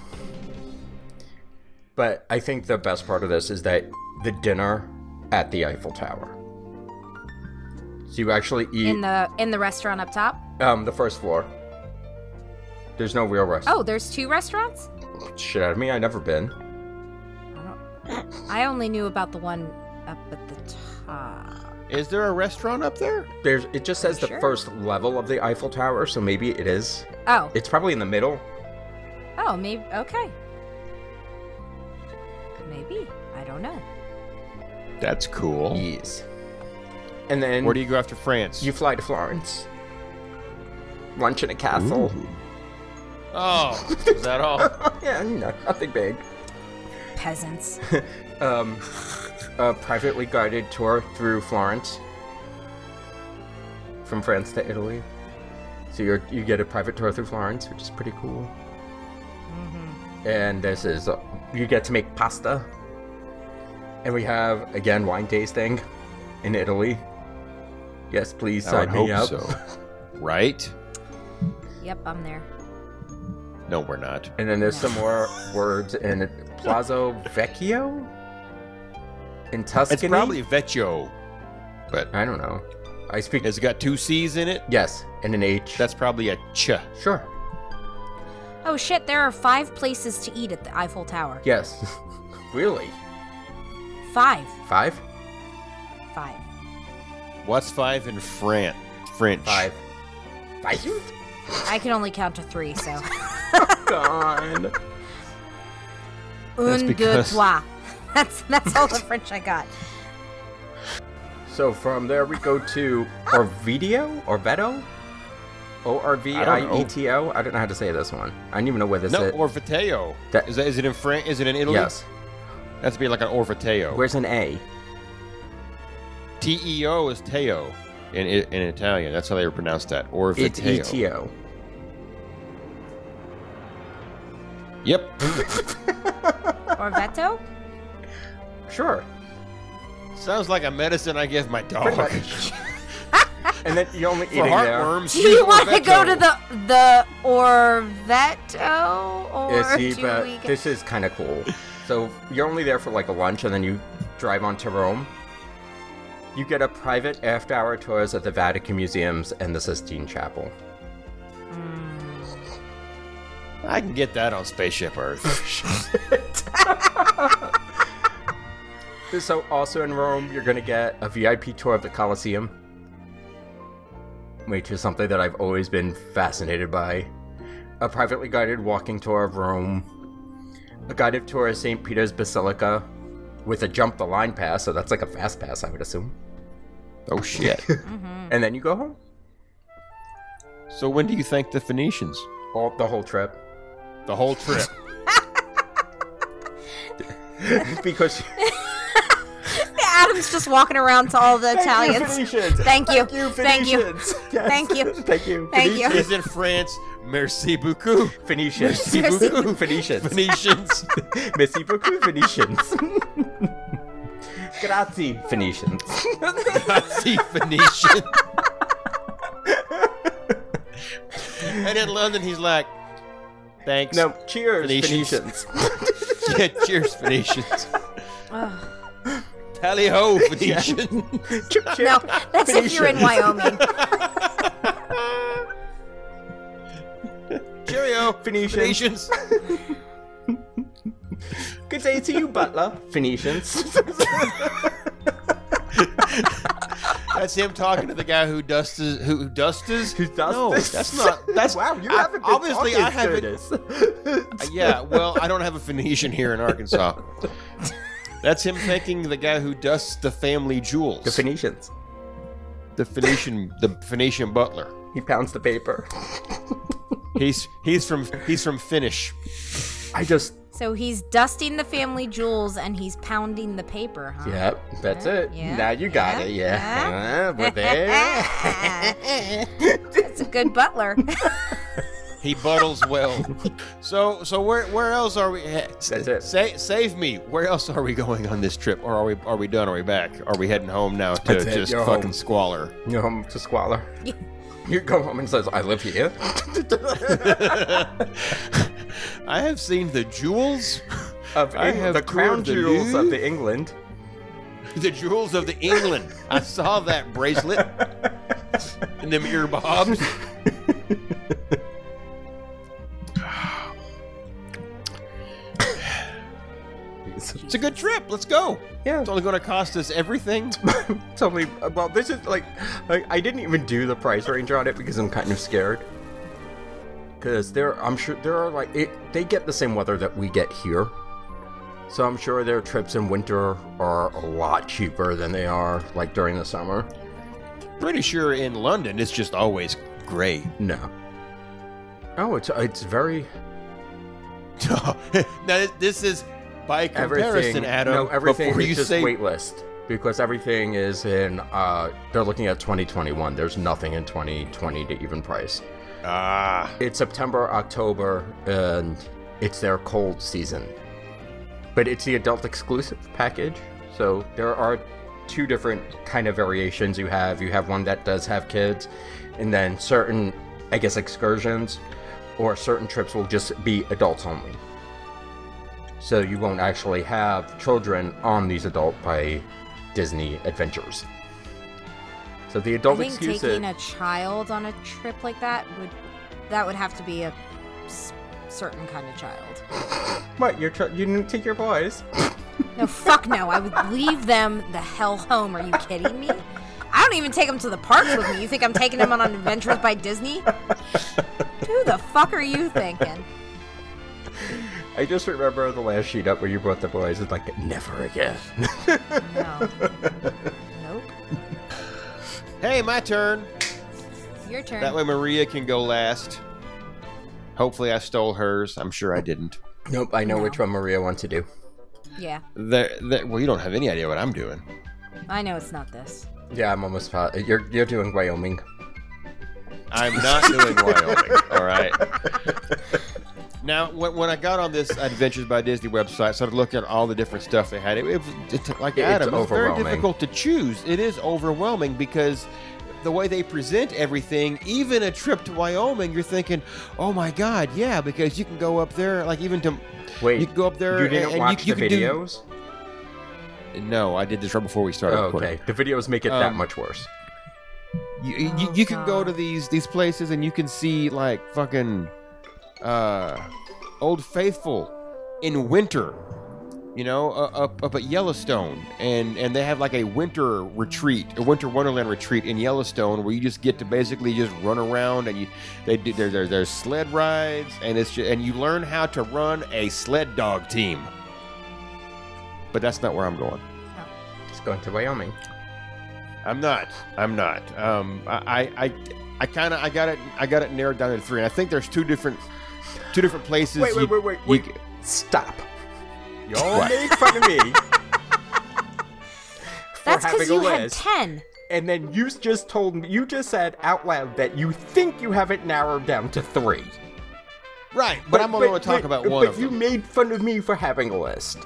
But I think the best part of this is that the dinner at the Eiffel Tower. So you actually eat In the in the restaurant up top. um the first floor. There's no real restaurant. Oh, there's two restaurants. Shit out of me, I never been. I only knew about the one up at the top. Is there a restaurant up there? There's it just says the Sure. first level of the Eiffel Tower, so maybe it is. Oh, It's probably in the middle. oh, maybe. Okay. Maybe. I don't know. That's cool. Yes. And then Where do you go after France? you fly to Florence. Lunch in a castle. Oh, is that all? <laughs> yeah, no, nothing big. Peasants. <laughs> um, a privately guided tour through Florence, from France to Italy. So you you get a private tour through Florence, which is pretty cool. Mhm. And this is uh, you get to make pasta. And we have again wine tasting in Italy. Yes, please I would sign me hope up. so. <laughs> Right? Yep, I'm there. No, we're not. And then there's some more <laughs> words in Palazzo Vecchio in Tuscany. It's probably Vecchio, but I don't know. I speak it's got two C's in it. yes, and an H. That's probably a ch. sure. Oh shit! There are five places to eat at the Eiffel Tower. Yes. <laughs> really? Five. Five? Five. What's five in Fran- French? Five. Five? I can only count to three, so. <laughs> God. That's Un, because- deux, trois. <laughs> That's that's all the French I got. So from there we go to Orvieto? Orveto? O R V I E T O? I don't know how to say this one. I don't even know where this No, is. Orvateo. That- Is that is it in France? Is it in Italy? yes. That's be like an Orvateo. Where's an A? T E O is Teo in in Italian. That's how they pronounce that. Orvateo. It's E T O. Yep. <laughs> Orvetto? Sure. Sounds like a medicine I give my dog. <laughs> And then you're only For eating there. heartworms, Do you want to go to the the Orvetto or Yeah, see, but we go- this is kind of cool. So you're only there for like a lunch, and then you drive on to Rome. You get a private after-hour tours of the Vatican museums and the Sistine Chapel. I can get that on Spaceship Earth. <laughs> <laughs> So also in Rome, you're gonna get a VIP tour of the Colosseum, which is something that I've always been fascinated by. A privately guided walking tour of Rome, a guided tour of St. Peter's Basilica, with a jump the line pass, so that's like a fast pass, I would assume. oh shit. <laughs> Mm-hmm. And then you go home. so when do you thank the Phoenicians? All the whole trip. The whole trip. <laughs> <laughs> because Adam's just walking around to all the Italians. Phoenicians. Thank you. Thank you, Thank you. Yes. Thank you. Thank you. Thank you. is it France? Merci beaucoup. Phoenicians. Merci beaucoup, Phoenicians. Phoenicians. <laughs> Merci beaucoup, Phoenicians. Grazie, Phoenicians. Grazie, Phoenician. <laughs> and in London, he's like, thanks. No, cheers, Phoenicians. Phoenicians. <laughs> Yeah, cheers, Phoenicians. Tally ho, Phoenician. No, that's if you're in Wyoming. Phoenicians. Phoenicians. <laughs> Good day to you, Butler. Phoenicians. <laughs> That's him talking to the guy who dusts who dusts Who does no, this? that's <laughs> not. That's wow. You I- haven't been obviously uh, I haven't. Curtis. Yeah, well, I don't have a Phoenician here in Arkansas. That's him thanking the guy who dusts the family jewels. The Phoenicians. the Phoenician, the Phoenician butler. He pounds the paper. He's he's from he's from Finnish. I just. So he's dusting the family jewels and he's pounding the paper, huh? Yep, that's it. yeah, now you got yeah, it. Yeah. Uh, but <laughs> there. That's a good butler. <laughs> He buttles well. so so where where else are we? That's it. Say, save me. Where else are we going on this trip? Or are we are we done? Are we back? Are we heading home now to That's it, just you're fucking home. squalor? You know, home to squalor. <laughs> You go home and says, "I live here." <laughs> I have seen the jewels, of I have the crown toured the jewels of the England. the jewels of the England. I saw that bracelet <laughs> and them ear bobs. It's a good trip. Let's go. Yeah. It's only going to cost us everything. <laughs> Tell me, uh, well, this is like, like, I didn't even do the price range on it because I'm kind of scared. Because there, I'm sure there are like, it, they get the same weather that we get here. So I'm sure their trips in winter are a lot cheaper than they are like during the summer. Pretty sure in London it's just always gray. No. Oh, it's it's very <laughs> now this is by comparison, everything. Adam. no, everything before is you just say wait list because everything is in. uh They're looking at 2021. There's nothing in 2020 to even price. ah, It's September, October, and it's their cold season. But it's the adult exclusive package. So there are two different kind of variations you have. You have one that does have kids, and then certain, I guess, excursions or certain trips will just be adults only. So you won't actually have children on these adult by Disney adventures. So the adult I think exclusive. taking a child on a trip like that would that would have to be a certain kind of child. <laughs> What? You're tr- you didn't take your boys? <laughs> No, fuck no. I would leave them the hell home. Are you kidding me? I don't even take them to the parks with me. You think I'm taking them on adventures by Disney? <laughs> Who the fuck are you thinking? I just remember the last sheet up where you brought the boys. It's like never again. No. <laughs> Nope. hey, my turn. Your turn. That way Maria can go last. Hopefully I stole hers. I'm sure I didn't. nope. I know No. which one Maria wants to do. Yeah. There, there, well, you don't have any idea what I'm doing. I know it's not this. Yeah, I'm almost. po- You're you're doing Wyoming. I'm not doing Wyoming. All right. <laughs> Now, when, when I got on this Adventures by Disney website, started looking at all the different stuff they had. It, it was it's like It's Adam. It's very difficult to choose. It is overwhelming because the way they present everything, even a trip to Wyoming, you're thinking, "Oh my God, yeah!" Because you can go up there, like even to Wait, you can go up there. You didn't and, watch you, the you do- videos? no, I did this right before we started. Oh, okay. The videos make it that Um, much worse. You, you, you can go to these these places and you can see like fucking uh Old Faithful in winter, you know, uh, up up at Yellowstone, and and they have like a winter retreat, a winter wonderland retreat in Yellowstone where you just get to basically just run around and you they do there there there's sled rides and it's just, and you learn how to run a sled dog team. But that's not where I'm going. Just going to Wyoming. I'm not. I'm not. Um, I, I, I kind of, I got it, I got it narrowed down to three, and I think there's two different, two different places. Wait, wait, you- wait, wait, you wait. c- Stop. Y'all made fun of me. <laughs> for That's having because a you had list, 10. and then you just told me, you just said out loud that you think you have it narrowed down to three. right, but, I'm only going to talk about one But of you them. made fun of me for having a list.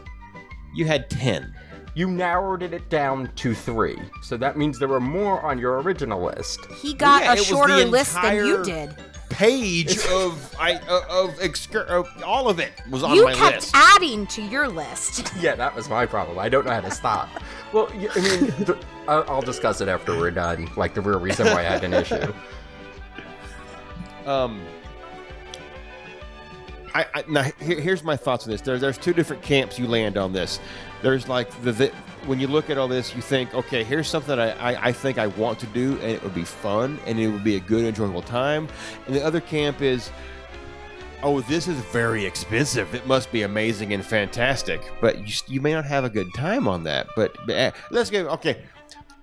You had ten. You narrowed it down to three, so that means there were more on your original list. He got Yeah, a shorter list than you did. Page of I uh, of excur- of all of it was on my list. You my kept list. adding to your list. <laughs> Yeah, that was my problem. I don't know how to stop. Well, y- I mean, the, I'll, I'll discuss it after we're done. Like the real reason why I had an issue. <laughs> Um, I, I now here, here's my thoughts on this. There, there's two different camps you land on this. There's like the, the when you look at all this, you think, okay, here's something I, I, I think I want to do, and it would be fun, and it would be a good, enjoyable time. And the other camp is, oh, this is very expensive. It must be amazing and fantastic. But you, you may not have a good time on that. But uh, let's go. Okay,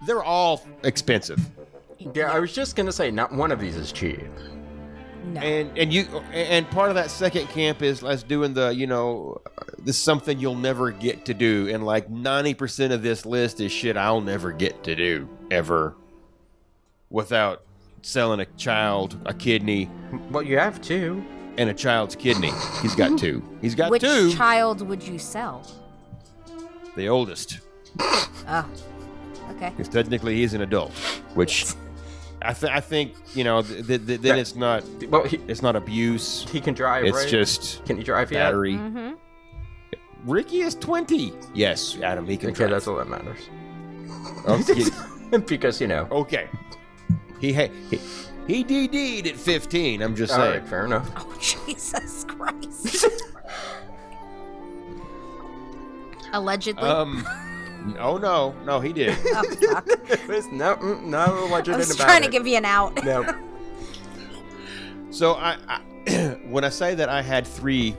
they're all expensive, Yeah, I was just gonna say, not one of these is cheap. No. and and you and part of that second camp is us doing the you know uh, this is something you'll never get to do, and like ninety percent of this list is shit I'll never get to do ever, without selling a child a kidney Well, you have two. and a child's kidney. He's got two. He's got Which two. child would you sell? the oldest. <laughs> Oh. Okay. because technically he's an adult, which <laughs> I, th- I think you know th- th- th- then it's not Well, he, it's not abuse. he can drive, It's right? just Can he drive yet? battery. Mm-hmm. Ricky is twenty. Yes, Adam, he can Okay, drive. that's all that matters. <laughs> Okay. because you know. okay. He, ha- he he DD'd at fifteen. I'm just All saying. right, fair enough. Oh <laughs> Jesus Christ. <laughs> Allegedly. Um. Oh no, no, he did. <laughs> oh fuck. <laughs> There's no, mm, no legend I was about trying to give you an out. <laughs> No. So I, I <clears throat> when I say that I had three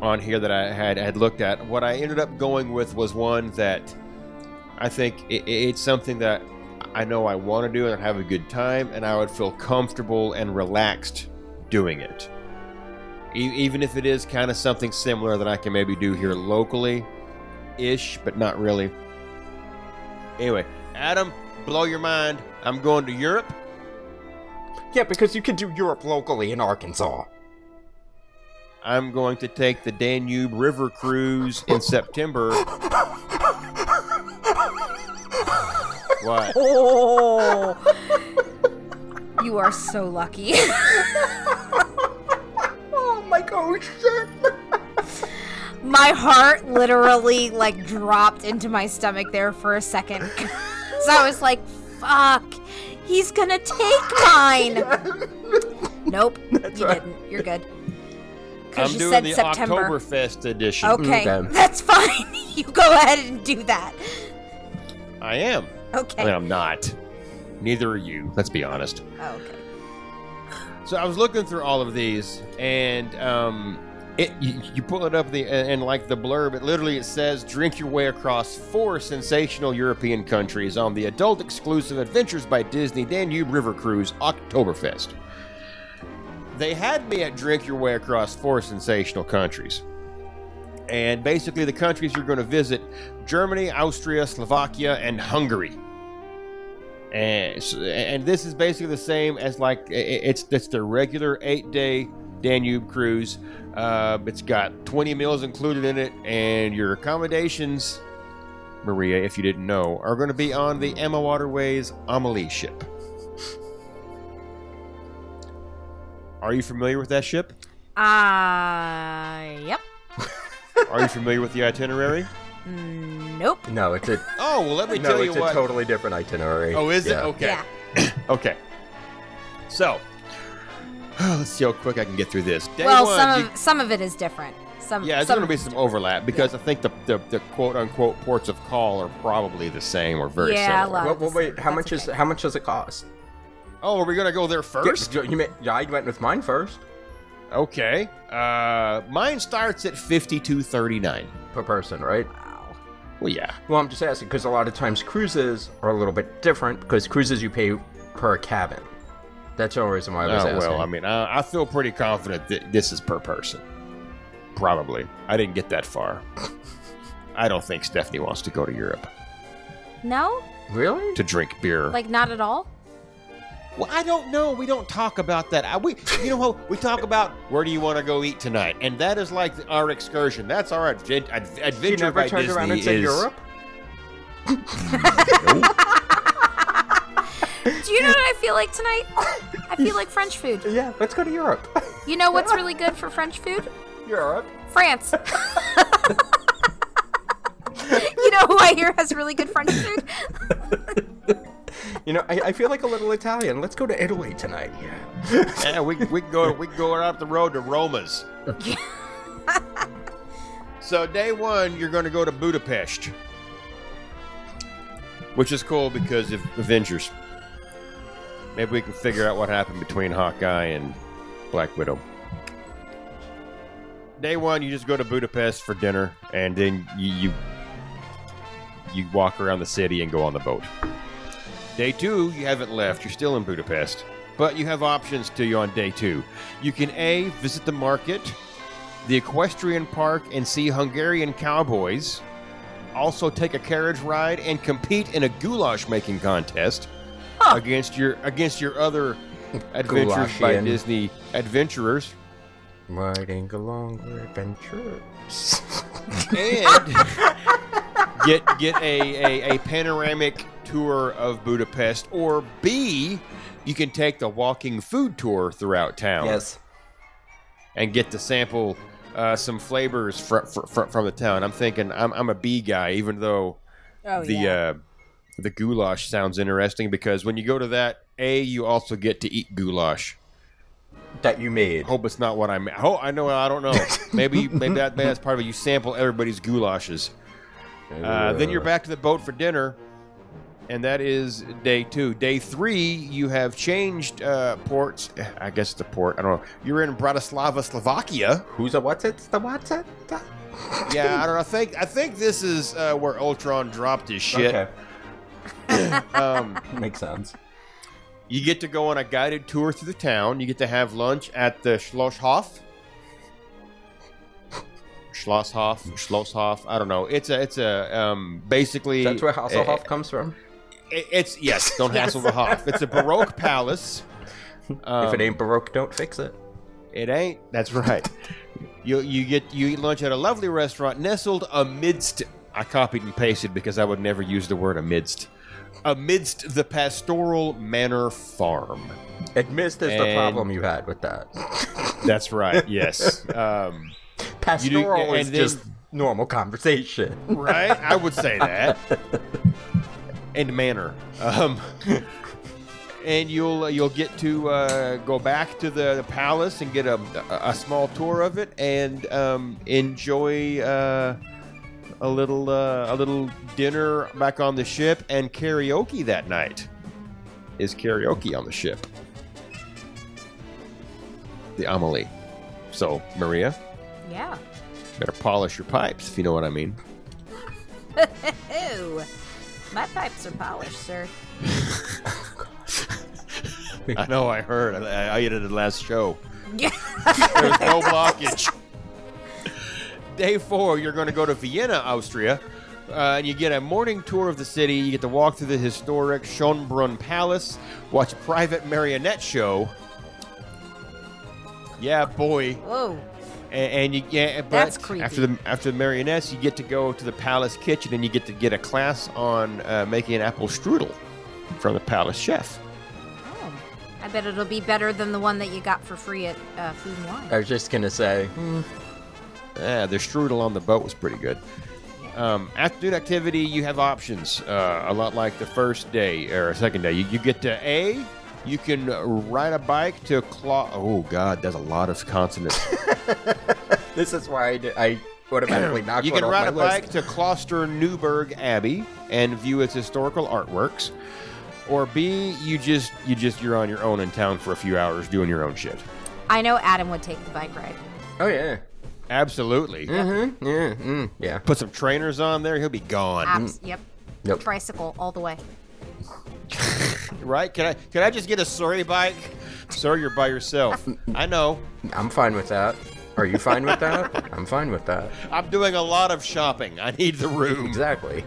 on here that I had had looked at, what I ended up going with was one that I think i it's something that I know I want to do and have a good time, and I would feel comfortable and relaxed doing it. E- even if it is kind of something similar that I can maybe do here locally, ish, but not really. Anyway, Adam, blow your mind. I'm going to Europe. Yeah, because you could do Europe locally in Arkansas. I'm going to take the Danube River cruise in September. what? Oh. you are so lucky. <laughs> Oh my gosh! My heart literally like dropped into my stomach there for a second. so I was like, fuck. He's gonna take mine. nope. <laughs> you right. didn't. You're good. I'm you doing said the September. Oktoberfest edition. Okay, Okay. that's fine. <laughs> you go ahead and do that. I am. Okay. I mean, I'm not. Neither are you. Let's be honest. Oh, okay. So I was looking through all of these, and um, it you, you pull it up the uh, and, and like the blurb, it literally it says drink your way across four sensational European countries on the adult exclusive Adventures by Disney Danube River Cruise Oktoberfest. They had me at drink your way across four sensational countries. And basically, the countries you're going to visit Germany, Austria, Slovakia, and Hungary. And, and this is basically the same as like it's it's their regular eight day Danube cruise. Uh, it's got 20 meals included in it, and your accommodations, Maria, if you didn't know, are going to be on the AmaWaterways Amelie ship. Are you familiar with that ship? Uh, yep. Are you familiar with the itinerary? Nope. No, it's a Oh well, let me no, tell you it's a totally different itinerary. Oh, is it? Yeah. Okay. Yeah. Okay. So, <sighs> let's see how quick I can get through this. Day well, one, some you- of some of it is different. Some yeah, there's going to be it's some overlap because I think the, the, the quote unquote ports of call are probably the same or very Yeah, similar. a Well, lot. well, wait. How That's much is how much does it cost? Oh, are we going to go there first? You, you meant, yeah, I went with mine first Okay. Uh, mine starts at fifty-two thirty-nine. per person, right? Wow. Well, yeah. Well, I'm just asking because a lot of times cruises are a little bit different because cruises you pay per cabin. That's the only reason why I was Oh, asking. well, I mean, I, I feel pretty confident that this is per person. Probably. I didn't get that far. I don't think Stephanie wants to go to Europe No, really? to drink beer. like not at all. Well, I don't know. We don't talk about that. I, we, you know, how we talk about where do you want to go eat tonight, and that is like our excursion. That's our advent, ad, adventure You never by turned Disney around and said is. Europe? <laughs> <laughs> Do you know what I feel like tonight? I feel like French food. <laughs> Yeah, let's go to Europe. You know what's really good for French food? Europe. France. <laughs> you know who I hear has really good French food? <laughs> You know, I, I feel like a little Italian. Let's go to Italy tonight. Yeah. Yeah, we, we can go we can go out the road to Roma's. so day one, you're going to go to Budapest, which is cool because of Avengers. Maybe we can figure out what happened between Hawkeye and Black Widow. day one, you just go to Budapest for dinner, and then you you, you walk around the city and go on the boat. Day two, you haven't left. You're still in Budapest, but you have options to you on day two. You can a visit the market, the equestrian park, and see Hungarian cowboys. Also, take a carriage ride and compete in a goulash making contest against your against your other <laughs> adventures by Goulashian. Disney adventurers. Riding along our adventures. and <laughs> get get a, a, a panoramic tour of Budapest, or B, you can take the walking food tour throughout town yes. and get to sample uh, some flavors fr- fr- fr- from the town. I'm thinking I'm, I'm a B guy, even though Oh the uh, the goulash sounds interesting because when you go to that, A, you also get to eat goulash. That you made. Hope it's not what I meant. Oh, I know. I don't know. <laughs> Maybe maybe that maybe that's part of it. You sample everybody's goulashes. Uh, then you're back to the boat for dinner, and that is day two. Day three, you have changed uh, ports. I guess the port. I don't know. You're in Bratislava, Slovakia. Who's a what's it? The what's it? Yeah, I don't know. I think I think this is uh, where Ultron dropped his shit. Okay. <laughs> Um, Makes sense. you get to go on a guided tour through the town. You get to have lunch at the Schlosshof. Schlosshof, Schlosshof. I don't know. It's a, it's a, um, basically. That's where Hasselhoff eh, comes from. it- It's yes. Don't <laughs> hassle the Hoff. It's a Baroque palace. Um, if it ain't Baroque, don't fix it. It ain't. That's right. <laughs> you you get you eat lunch at a lovely restaurant nestled amidst. I copied and pasted because I would never use the word amidst. Amidst the pastoral manor farm. Amidst is the problem you had with that. <laughs> That's right. Yes. Um, Pastoral and is then- just normal conversation. right. I would say <laughs> that. And manor. Um, and you'll you'll get to uh, go back to the, the palace and get a, a, a small tour of it and um, enjoy uh, a little uh, a little dinner back on the ship and karaoke that night. Is karaoke on the ship? The Amelie. So Maria, Yeah. better polish your pipes if you know what I mean. <laughs> Ew. My pipes are polished, sir. <laughs> I know. I heard. I, I edited the last show. <laughs> Yeah. There's no blockage. Day four, you're going to go to Vienna, Austria, uh, and you get a morning tour of the city. You get to walk through the historic Schönbrunn Palace, watch a private marionette show. Yeah, boy. Whoa. And, and you yeah, but That's creepy. after the after the marionettes, you get to go to the palace kitchen and you get to get a class on uh, making an apple strudel from the palace chef. Oh. I bet it'll be better than the one that you got for free at uh, Food and Wine. I was just gonna say, Yeah, the strudel on the boat was pretty good. Um, afternoon activity, you have options. Uh, a lot like the first day or second day. You, you get to A, you can ride a bike to Claw. Oh, God, that's a lot of consonants. <laughs> this is why I, did, I automatically <clears throat> knocked you one can ride my a list. bike to Klosterneuburg Abbey and view its historical artworks. Or B, you just you just you're on your own in town for a few hours doing your own shit. I know Adam would take the bike ride. Oh yeah. Absolutely. Mm-hmm. Yeah. Mm, yeah. Put some trainers on there, he'll be gone. Abs- yep. Yep. Tricycle all the way. <laughs> Right? Can I can I just get a sorry bike? Sir, you're by yourself. <laughs> I know. I'm fine with that. Are you fine with that? <laughs> I'm fine with that. I'm doing a lot of shopping. I need the room. Exactly.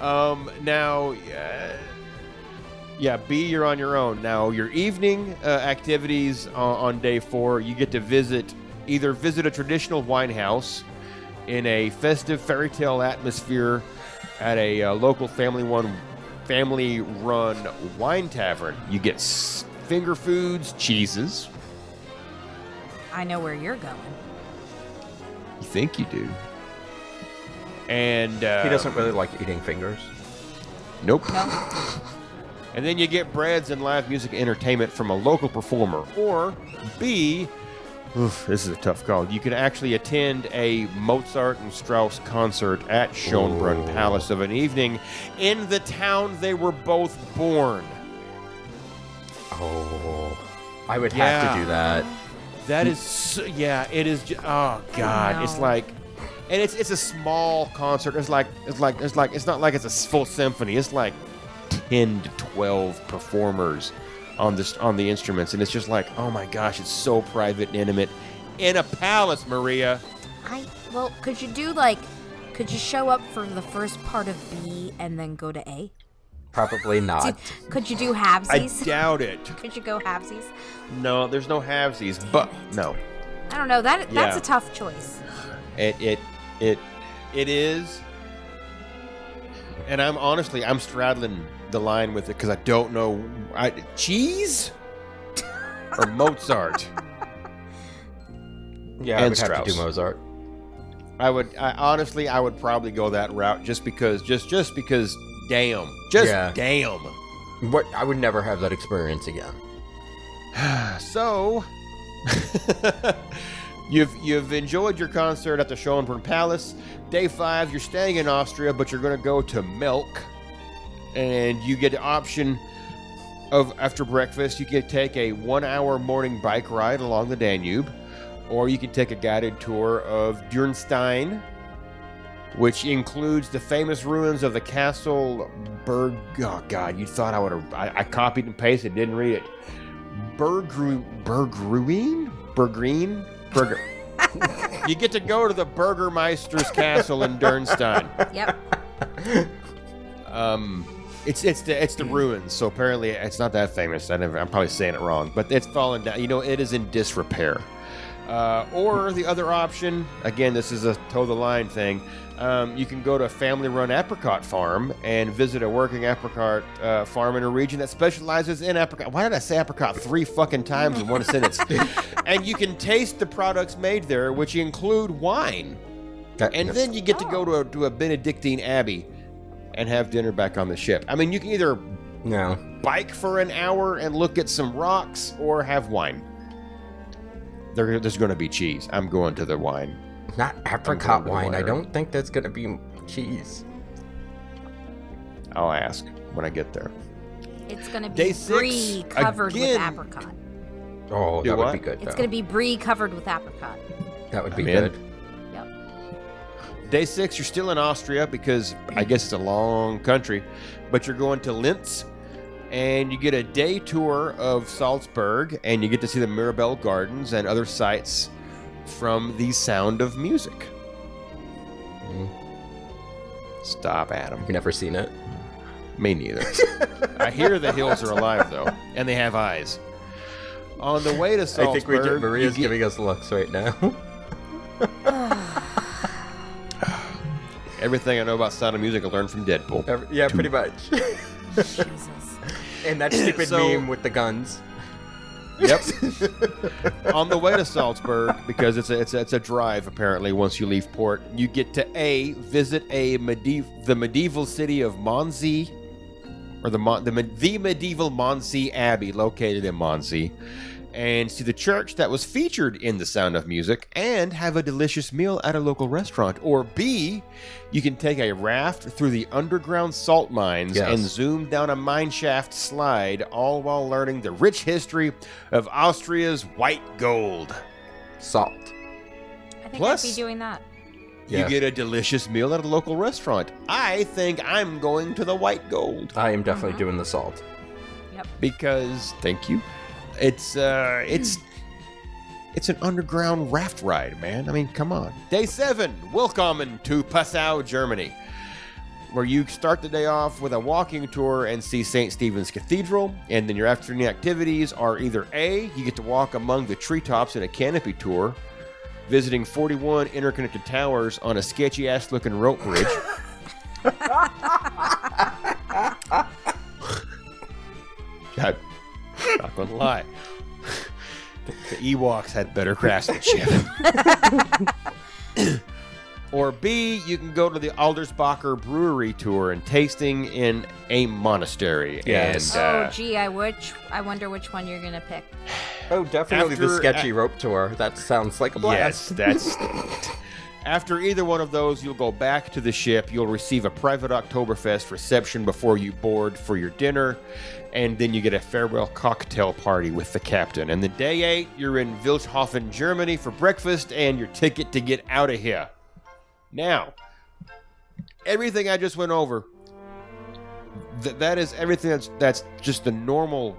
Um, now, uh, yeah, B, you're on your own. Now, your evening uh, activities on, on day four, you get to visit either visit a traditional wine house in a festive fairy tale atmosphere at a uh, local family one family run wine tavern. You get s- finger foods, cheeses. I know where you're going. You think you do. And uh, He doesn't really like eating fingers. Nope. No. <laughs> And then you get breads and live music entertainment from a local performer. Or B, oof, this is a tough call. You can actually attend a Mozart and Strauss concert at Schönbrunn. Palace of an evening in the town they were both born. Oh. I would have Yeah. to do that. That is so, yeah, it is. Ju- oh God, it's no. like, and it's it's a small concert. It's like it's like it's like it's not like it's a s- full symphony. It's like ten to twelve performers on this on the instruments, and it's just like, oh my gosh, it's so private and intimate in a palace, Maria. I well, could you do like, could you show up for the first part of B and then go to A? Probably Do- not. could you do halvesies? I doubt it. <laughs> could you go halvesies? No, there's no halvesies, but no, I don't know. That that's a tough choice. It it it it is. And I'm honestly I'm straddling the line with it because I don't know. I, cheese or Mozart. Yeah, I And would have to Strauss. do Mozart. I would I, honestly I would probably go that route just because just just because damn just Yeah. damn. What? I would never have that experience again. <sighs> So, <laughs> you've you've enjoyed your concert at the Schoenbrunn Palace. Day five, you're staying in Austria, but you're going to go to Melk, and you get the option of after breakfast, you can take a one-hour morning bike ride along the Danube, or you can take a guided tour of Dürnstein, which includes the famous ruins of the castle Berg. Oh God, you thought I would have? I, I copied and pasted, didn't read it. Bergru Bergruin? Bergreen? Burger. <laughs> you get to go to the Burgermeister's castle in Dürnstein. Yep. Um, it's it's the it's the ruins. So apparently it's not that famous. I never, I'm probably saying it wrong, but it's fallen down. You know, it is in disrepair. Uh, or the other option, again, this is a toe the line thing. Um, you can go to a family-run apricot farm and visit a working apricot uh, farm in a region that specializes in apricot. Why did I say apricot three fucking times in one <laughs> sentence? and you can taste the products made there, which include wine. That- And then you get to go to a, to a Benedictine abbey and have dinner back on the ship. I mean, you can either no. bike for an hour and look at some rocks or have wine. There, there's going to be cheese. I'm going to the wine. Not apricot to wine. I don't think that's gonna be cheese. I'll ask when I get there. It's gonna be Day six, brie covered again. with apricot. Oh, Do that what? would be good. It's though. gonna be brie covered with apricot. That would be I'm good. Yep. Day six, you're still in Austria because I guess it's a long country, but you're going to Linz and you get a day tour of Salzburg and you get to see the Mirabell Gardens and other sites from the sound of music. Mm-hmm. Stop, Adam. You've never seen it. Me neither. I hear the hills are alive though, and they have eyes. On the way to Salzburg, I think we get, Maria's get- giving us looks right now. <sighs> <laughs> everything I know about Sound of Music I learned from Deadpool. Every- yeah, pretty much. Jesus. <laughs> and that <laughs> stupid So- meme with the guns. Yep. <laughs> On the way to Salzburg, because it's a, it's a it's a drive apparently. Once you leave port, you get to a visit a medieval the medieval city of Mondsee, or the the the medieval Mondsee Abbey located in Mondsee, and see the church that was featured in The Sound of Music, and have a delicious meal at a local restaurant. Or B, you can take a raft through the underground salt mines Yes. and zoom down a mine shaft slide, all while learning the rich history of Austria's white gold. Salt. I think Plus- I'd be doing that. Yeah. You get a delicious meal at a local restaurant. I think I'm going to the white gold I am definitely Uh-huh. doing the salt. Yep. Because thank you. It's uh it's it's an underground raft ride, man. I mean, come on. Day 7, welcome to Passau, Germany. Where you start the day off with a walking tour and see St. Stephen's Cathedral, and then your afternoon activities are either A, you get to walk among the treetops in a canopy tour, visiting 41 interconnected towers on a sketchy ass looking rope bridge. <laughs> gonna lie. <laughs> The Ewoks had better craftsmanship. <laughs> or B, you can go to the Aldersbacher Brewery tour and tasting in a monastery. Yes. And, uh, oh, gee, I which I wonder which one you're gonna pick. Oh, definitely the After- sketchy rope tour. That sounds like a blast. Yes, that's. <laughs> After either one of those, you'll go back to the ship. You'll receive a private Oktoberfest reception before you board for your dinner, and then you get a farewell cocktail party with the captain. And the day eight, you're in Vilshofen, Germany for breakfast and your ticket to get out of here. Now, everything I just went over, th- that is everything that's that's just the normal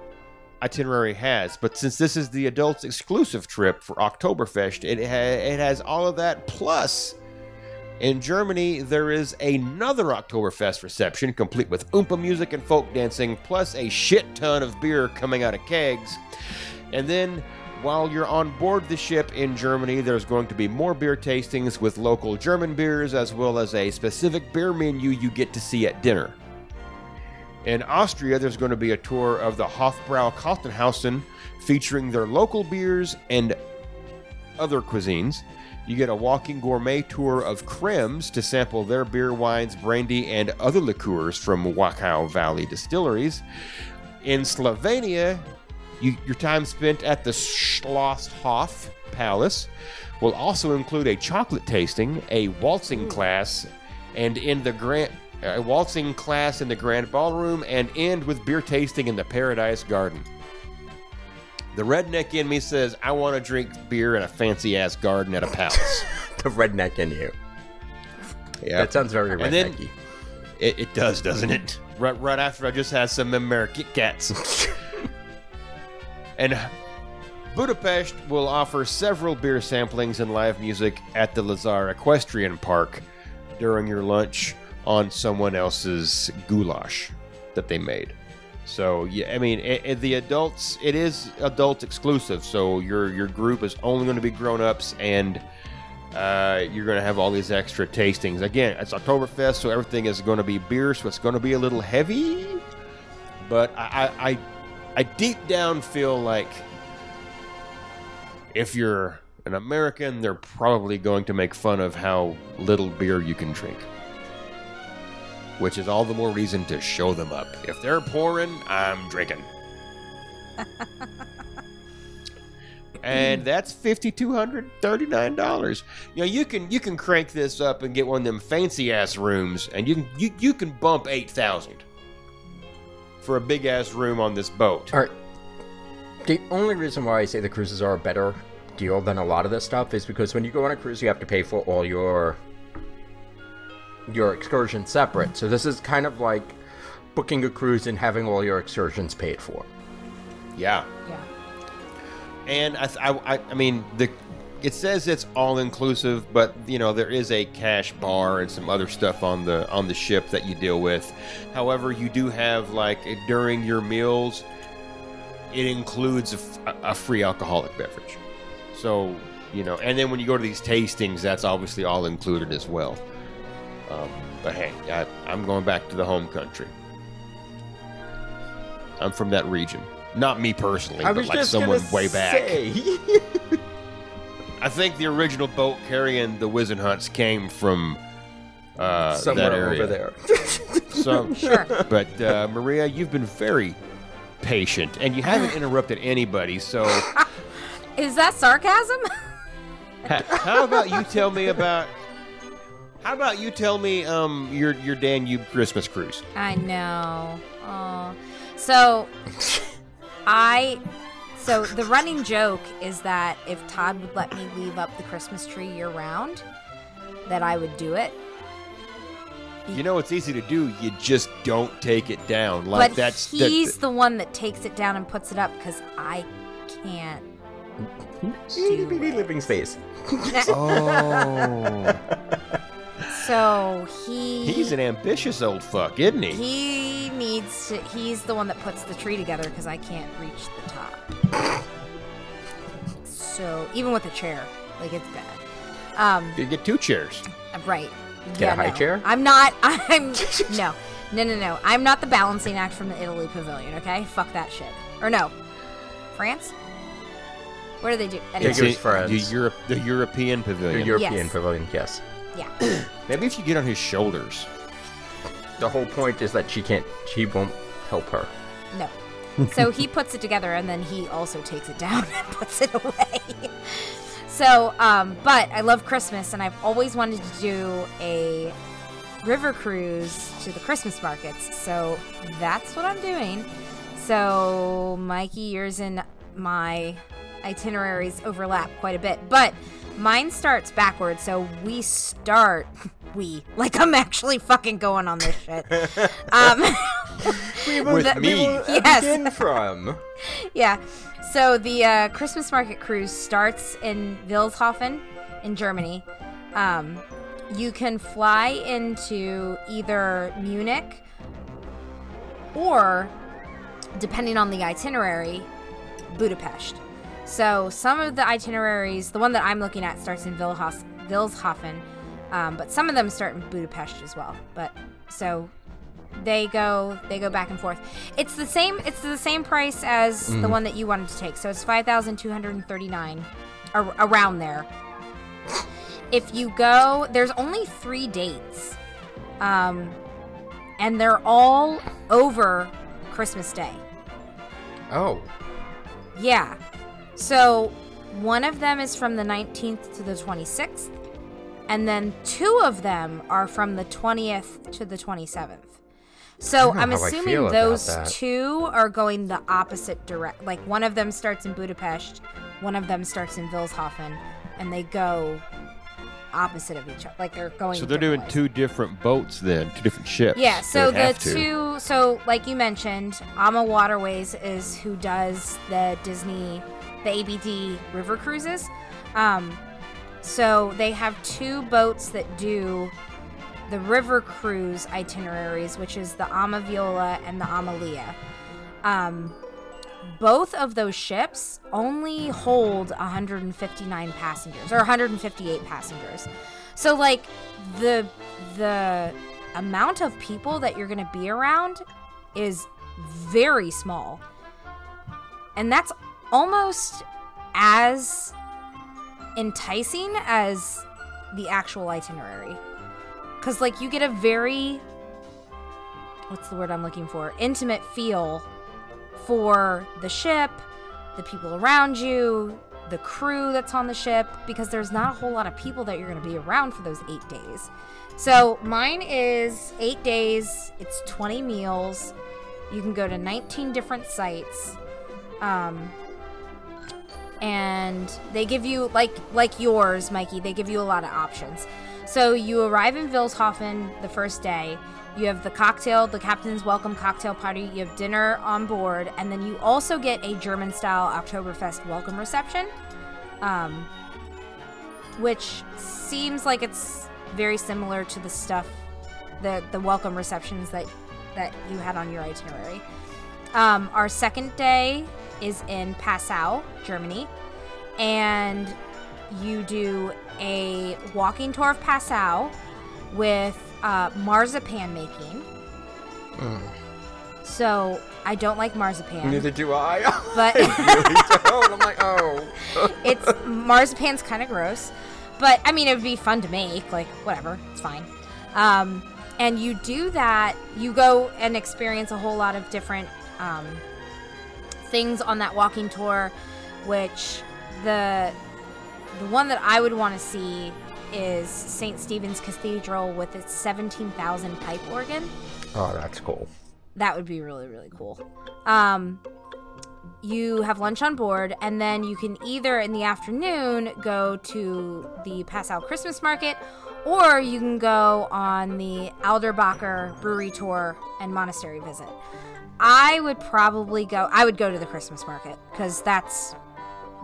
itinerary has. But since this is the adults exclusive trip for Oktoberfest, it ha- it has all of that plus. In Germany, there is another Oktoberfest reception, complete with Oompa music and folk dancing, plus a shit ton of beer coming out of kegs. And then, while you're on board the ship in Germany, there's going to be more beer tastings with local German beers, as well as a specific beer menu you get to see at dinner. In Austria, there's going to be a tour of the Hofbrau Kaltenhausen featuring their local beers and other cuisines. You get a walking gourmet tour of Krems to sample their beer, wines, brandy, and other liqueurs from Wachau Valley distilleries. In Slovenia, you, your time spent at the Schlosshof Palace will also include a chocolate tasting, a waltzing mm. class, and in the grand a waltzing class in the grand ballroom, and end with beer tasting in the Paradise Garden. The redneck in me says, I want to drink beer in a fancy ass garden at a palace. <laughs> the redneck in you. yeah. That sounds very then- rednecky. It, it does, doesn't it? Right, right after I just had some American Kit Kats. <laughs> and Budapest will offer several beer samplings and live music at the Lazar Equestrian Park during your lunch on someone else's goulash that they made. So yeah, I mean, it, it- the adults it is adult exclusive. So your your group is only going to be grown ups and. Uh, you're going to have all these extra tastings. Again, it's Oktoberfest, so everything is going to be beer, so it's going to be a little heavy. But I, I, I, I deep down feel like if you're an American, they're probably going to make fun of how little beer you can drink. Which is all the more reason to show them up. If they're pouring, I'm drinking. <laughs> and that's fifty two hundred thirty nine dollars. You know, you can you can crank this up and get one of them fancy ass rooms, and you can you, you can bump eight thousand for a big ass room on this boat. All right. The only reason why I say the cruises are a better deal than a lot of this stuff is because when you go on a cruise, you have to pay for all your your excursion separate. So this is kind of like booking a cruise and having all your excursions paid for. Yeah, Yeah. and I, th- I, I, I mean the. It says it's all inclusive, but you know there is a cash bar and some other stuff on the on the ship that you deal with. However, you do have like uh, during your meals, it includes a, f- a free alcoholic beverage. So you know, and then when you go to these tastings, that's obviously all included as well. Um, but hey, I, I'm going back to the home country. I'm from that region. Not me personally, but like someone way back. say. I think the original boat carrying the Wizenhunts came from uh, that somewhere area. over there. <laughs> So, <laughs> Sure. but uh, Maria, you've been very patient, and you haven't <sighs> interrupted anybody. So, <laughs> Is that sarcasm? how about you tell me about? How about you tell me um your your Danube Christmas cruise? I know. Oh. So I so the running joke is that if Todd would let me leave up the Christmas tree year round, that I would do it. You know it's easy to do. You just don't take it down. Like but that's he's the one that takes it down and puts it up because I can't. Itty bitty living space. oh, So he he's an ambitious old fuck, isn't he? he needs to. He's the one that puts the tree together because I can't reach the top. So even with a chair, like it's bad. Um, You get two chairs. Right. Get a high no. chair? I'm not. <laughs> I'm no, no, no, no. I'm not the balancing act from the Italy Pavilion. Okay, fuck that shit. Or no, France. What do they do? Anyway, Take your- It's France. The, Europe, the European The pavilion. European Yes. pavilion, yes. Yeah. <clears throat> Maybe if you get on his shoulders. The whole point is that she can't, she won't help her. No. <laughs> So he puts it together and then he also takes it down <laughs> and puts it away. So, um, but I love Christmas, and I've always wanted to do a river cruise to the Christmas markets. So that's what I'm doing. So, Mikey, yours and my itineraries overlap quite a bit, but mine starts backwards. So we start, <laughs> we, like I'm actually fucking going on this shit. <laughs> um, <laughs> With the- me. Yes. Begin from. yeah. So the uh, Christmas market cruise starts in Vilshofen in Germany. Um, you can fly into either Munich or, depending on the itinerary, Budapest. So some of the itineraries, the one that I'm looking at starts in Wilhos- Vilshofen, um, but some of them start in Budapest as well. But so they go they go back and forth. It's the same it's the same price as the one that you wanted to take. So it's 5239 ar- around there. If you go, there's only 3 dates. Um and they're all over Christmas Day. Oh. Yeah. So one of them is from the 19th to the 26th, and then two of them are from the 20th to the 27th. So I'm assuming those two are going the opposite direct. Like one of them starts in Budapest, one of them starts in Vilshofen, and they go opposite of each other. Like they're going. So they're doing ways. two different boats then, two different ships. Yeah, so They the have to. two, so like you mentioned, AmaWaterways is who does the Disney, the ABD river cruises. Um, so they have two boats that do the river cruise itineraries, which is the AmaViola and the AmaLea. Um, both of those ships only hold 159 passengers or 158 passengers. So like the the amount of people that you're going to be around is very small. And that's almost as enticing as the actual itinerary. Cuz like you get a very what's the word I'm looking for? intimate feel for the ship, the people around you, the crew that's on the ship, because there's not a whole lot of people that you're going to be around for those eight days. So mine is eight days, it's 20 meals. You can go to 19 different sites. Um, and they give you like like yours, Mikey. They give you a lot of options. So you arrive in Vilshofen the first day. You have the cocktail, the captain's welcome cocktail party. You have dinner on board, and then you also get a German-style Oktoberfest welcome reception, um, which seems like it's very similar to the stuff, the the welcome receptions that that you had on your itinerary. Um, our second day is in Passau, Germany, and you do a walking tour of Passau with uh, marzipan making. So I don't like marzipan, Neither do I. <laughs> but really don't. I'm like, oh. <laughs> it's marzipan's kind of gross. But I mean, it would be fun to make. Like whatever, it's fine. Um, and you do that. You go and experience a whole lot of different um, things on that walking tour, which the the one that I would want to see is St. Stephen's Cathedral with its 17,000 pipe organ. Oh, that's cool. That would be really, really cool. Um, you have lunch on board, and then you can either in the afternoon go to the Passau Christmas market, or you can go on the Aldersbacher brewery tour and monastery visit. I would probably go, I would go to the Christmas market because that's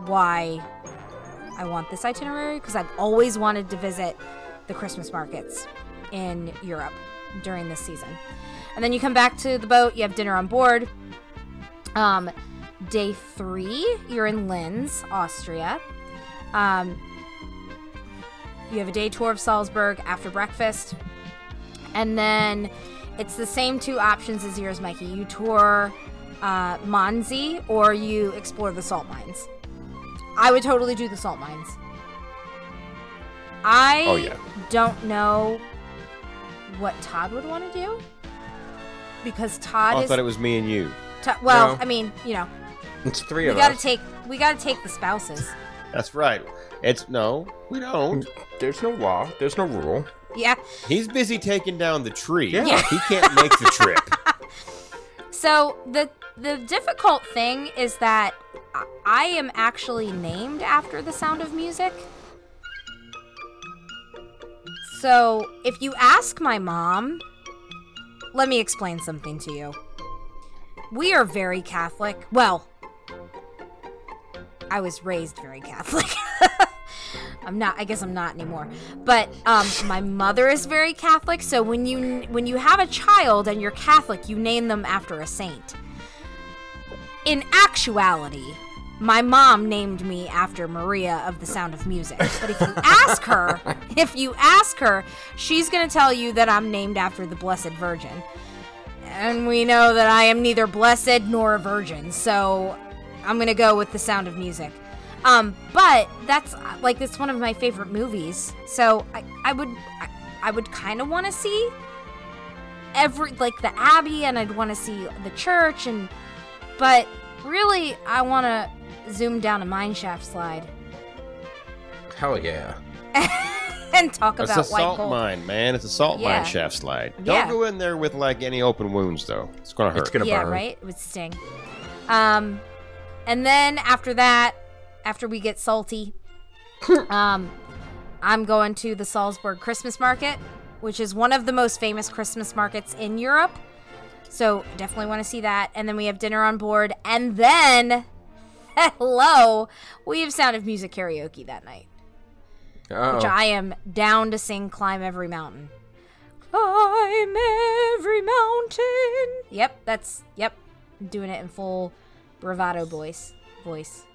why I want this itinerary because I've always wanted to visit the Christmas markets in Europe during this season. And then you come back to the boat, you have dinner on board. Um, day three, you're in Linz, Austria. Um, you have a day tour of Salzburg after breakfast. And then it's the same two options as yours, Mikey. You tour uh, Mondsee or you explore the salt mines. I would totally do the salt mines. I Oh, yeah. don't know what Todd would want to do because Todd Oh, I is thought it was me and you. To- well, No. I mean, you know, It's three we of got to us. take we got to take the spouses. That's right. It's no, we don't. There's no law. There's no rule. Yeah. He's busy taking down the tree. Yeah. He can't make the trip. <laughs> So the the difficult thing is that I- I am actually named after the sound of music. So if you ask my mom, let me explain something to you. We are very Catholic. Well, I was raised very Catholic. <laughs> I'm not. I guess I'm not anymore. But um, my mother is very Catholic. So when you when you have a child and you're Catholic, you name them after a saint. In actuality, my mom named me after Maria of the Sound of Music. But if you ask her, <laughs> if you ask her, she's gonna tell you that I'm named after the Blessed Virgin. And we know that I am neither blessed nor a virgin, so I'm gonna go with the Sound of Music. Um, but that's like it's one of my favorite movies, so I, I would I, I would kind of want to see every like the Abbey, and I'd want to see the church, and but really I want to zoom down a mineshaft slide Hell yeah. <laughs> and talk about It's about a white salt gold. mine, man. It's a salt Yeah. mine shaft slide. Don't Yeah. go in there with like any open wounds though. It's gonna hurt. It's gonna yeah, burn. right. It would sting. Um, and then after that, after we get salty, <laughs> um, I'm going to the Salzburg Christmas Market, which is one of the most famous Christmas markets in Europe. So definitely want to see that. And then we have dinner on board, and then <laughs> hello, we have Sound of Music karaoke that night, Oh. which I am down to sing "Climb Every Mountain." Climb every mountain. Yep, that's yep. I'm doing it in full bravado voice. Voice.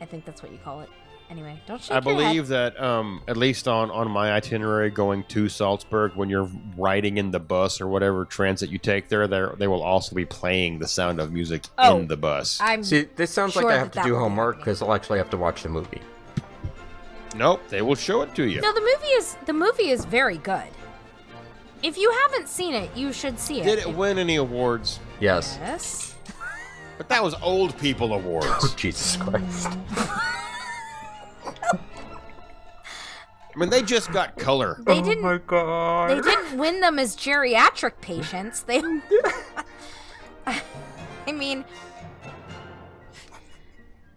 I think that's what you call it. Anyway, don't shake I your head. believe that um, at least on, on my itinerary going to Salzburg, when you're riding in the bus or whatever transit you take there, there they will also be playing the sound of music Oh. in the bus. I'm See, this sounds Sure like I that have to that do will be homework happening. because I'll actually have to watch the movie. nope, they will show it to you. no. The movie is the movie is very good. If you haven't seen it, you should see it. Did it win any awards? Yes. Yes. But that was old people awards. Oh, <laughs> Jesus Christ. I mean, they just got color. They oh didn't. Oh god. They didn't win them as geriatric patients. They. <laughs> I mean,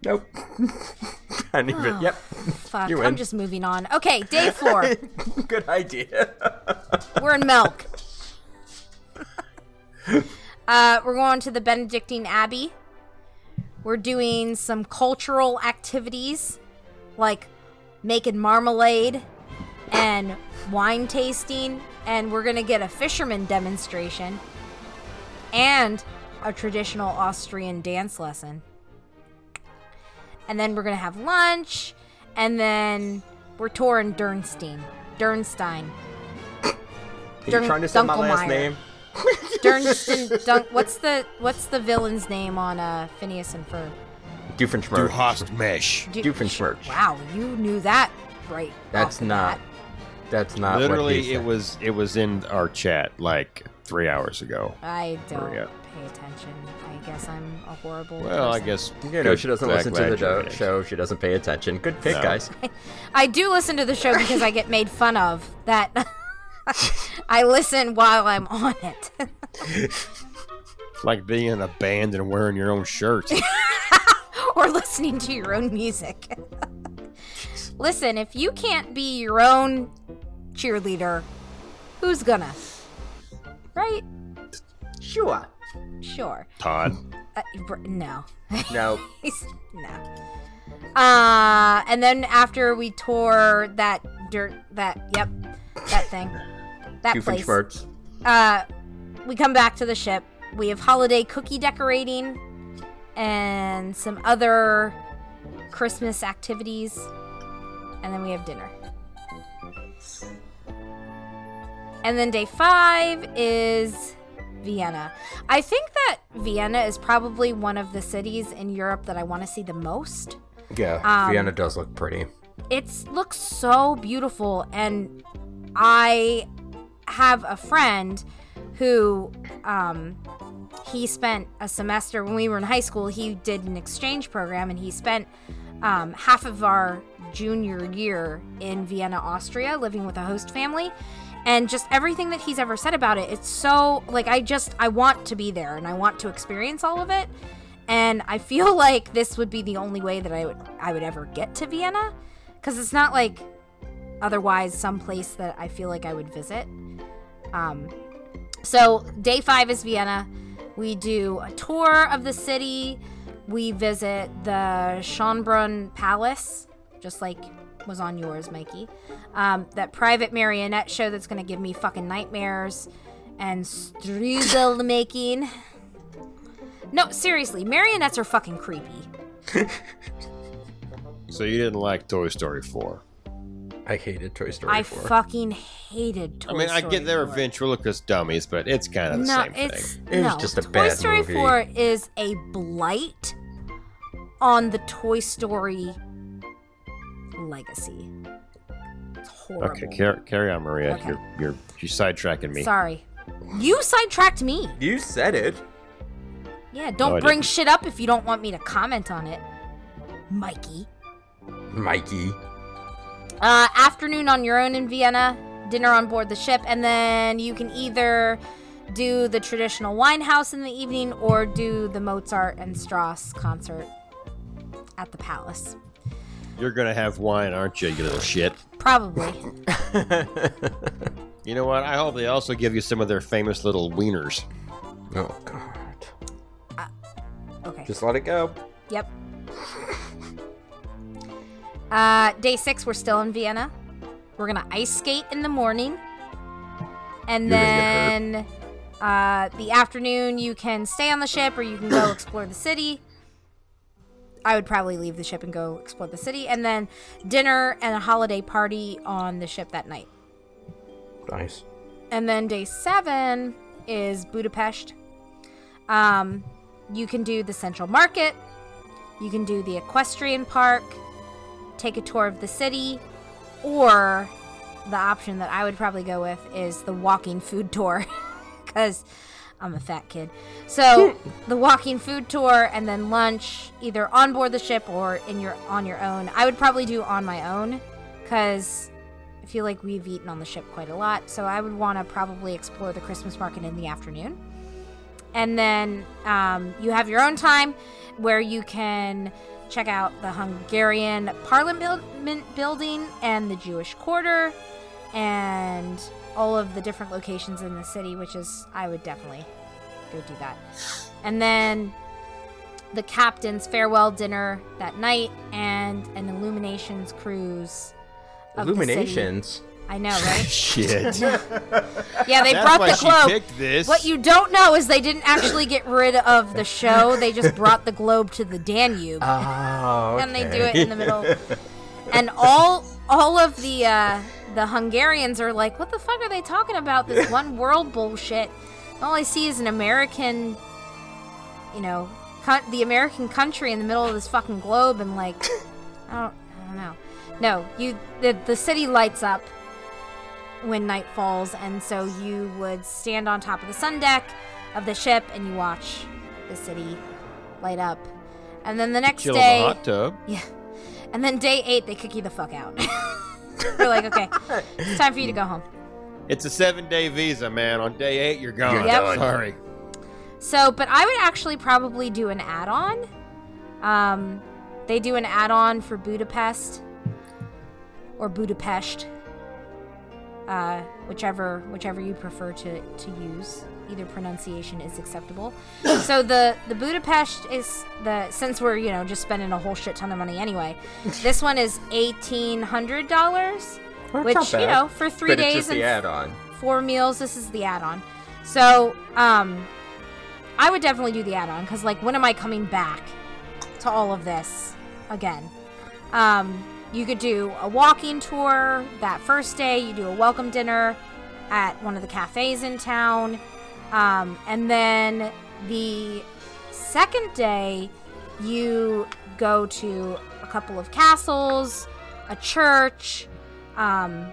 Nope. <laughs> Can't even. Oh, yep. fuck. You I'm just moving on. Okay, day four. Good idea. We're in Melk. Uh, we're going to the Benedictine Abbey. We're doing some cultural activities like making marmalade and wine tasting, and we're gonna get a fisherman demonstration and a traditional Austrian dance lesson. And then we're gonna have lunch, and then we're touring Dürnstein. Dürnstein. Are you Dun- trying to say my last name? <laughs> Dunstan, Dun- what's the what's the villain's name on uh, Phineas and Ferb? Du Doofenshmirtz. hast mesh. Du- Doofenshmirtz. Wow, you knew that right. That's off the not. bat. That's not what Literally, he it was it was in our chat like three hours ago. I don't Maria. pay attention. I guess I'm a horrible. Well, I guess You know, she doesn't listen to the do- show. She doesn't pay attention. Good pick, No. guys. <laughs> I do listen to the show because I get made fun of. That <laughs> <laughs> I listen while I'm on it. It's <laughs> like being in a band and wearing your own shirt. <laughs> or listening to your own music. Listen, if you can't be your own cheerleader, who's gonna? Right? Sure. Sure. Todd. Uh, br- no. No. No. Uh, and then after we tore that dirt, that yep, that thing, that place. Doofenshmirtz. Uh, we come back to the ship. We have holiday cookie decorating and some other Christmas activities, and then we have dinner. And then day five is Vienna. I think that Vienna is probably one of the cities in Europe that I want to see the most. Yeah, Um, Vienna does look pretty. It looks so beautiful, and I have a friend who um, he spent a semester when we were in high school. He did an exchange program, and he spent um, half of our junior year in Vienna, Austria, living with a host family. And just everything that he's ever said about it, it's so like I just I want to be there and I want to experience all of it. And I feel <laughs> like this would be the only way that I would I would ever get to Vienna because it's not like otherwise some place that I feel like I would visit. Um, so day five is Vienna. We do a tour of the city. We visit the Schönbrunn Palace, just like was on yours, Mikey. Um, that private marionette show that's gonna give me fucking nightmares and strudel <laughs> making. No, seriously, marionettes are fucking creepy. <laughs> So you didn't like Toy Story 4? I hated Toy Story I 4. fucking hated Toy Story. I mean, I get they're 4. ventriloquist dummies, but it's kind of the no, same it's thing. It was no. just a Toy bad Story movie. 4 is a blight on the Toy Story legacy. It's horrible. Okay, car- carry on, Maria. Okay. You're you're you're sidetracking me. Sorry. You sidetracked me. You said it. Yeah, don't No, bring didn't. shit up if you don't want me to comment on it. Mikey. Mikey. Uh, afternoon on your own in Vienna, dinner on board the ship, and then you can either do the traditional wine house in the evening or do the Mozart and Strauss concert at the palace. You're gonna have wine, aren't you, you little shit? Probably. <laughs> You know what? I hope they also give you some of their famous little wieners. Oh, God. Okay. Just let it go. Yep. Uh, day six, we're still in Vienna. We're gonna ice skate in the morning, and You're then uh, the afternoon you can stay on the ship or you can go <clears throat> explore the city. I would probably leave the ship and go explore the city, and then dinner and a holiday party on the ship that night. Nice. And then day seven is Budapest. Um, you can do the Central Market. You can do the Equestrian Park. Take a tour of the city, or the option that I would probably go with is the walking food tour, <laughs> because I'm a fat kid. So <laughs> the walking food tour and then lunch, either on board the ship or in your on your own. I would probably do on my own, because I feel like we've eaten on the ship quite a lot, so I would want to probably explore the Christmas market in the afternoon. And then um, you have your own time where you can check out the Hungarian Parliament building and the Jewish Quarter and all of the different locations in the city, which is, I would definitely go do that. And then the captain's farewell dinner that night and an illuminations cruise. Illuminations. I know, right? <laughs> Shit. Yeah, they That's brought why the she globe. picked this. What you don't know is they didn't actually get rid of the show. They just <laughs> brought the globe to the Danube, Oh, and they do it in the middle. And all all of the uh, the Hungarians are like, "What the fuck are they talking about? This one world bullshit." All I see is an American, you know, co- the American country in the middle of this fucking globe, and like, I don't, I don't know. No, you the the city lights up when night falls, and so you would stand on top of the sun deck of the ship and you watch the city light up. And then the next Chill in day, the hot tub. <laughs> yeah, and then day eight they kick you the fuck out. <laughs> They're like, okay, it's time for you to go home. It's a seven day visa, man. On day eight, you're gone. You're Yep. Sorry. So, but I would actually probably do an add-on. Um, they do an add-on for Budapest or Budapest, uh, whichever whichever you prefer to to use. Either pronunciation is acceptable. <coughs> so the the Budapest is the since we're you know just spending a whole shit ton of money anyway. <laughs> this one is eighteen hundred dollars, which you know for three but days and add-on. four meals. This is the add-on. So, um, I would definitely do the add-on because, like, when am I coming back to all of this again? Um, you could do a walking tour that first day. You do a welcome dinner at one of the cafes in town, um, and then the second day you go to a couple of castles, a church. Um,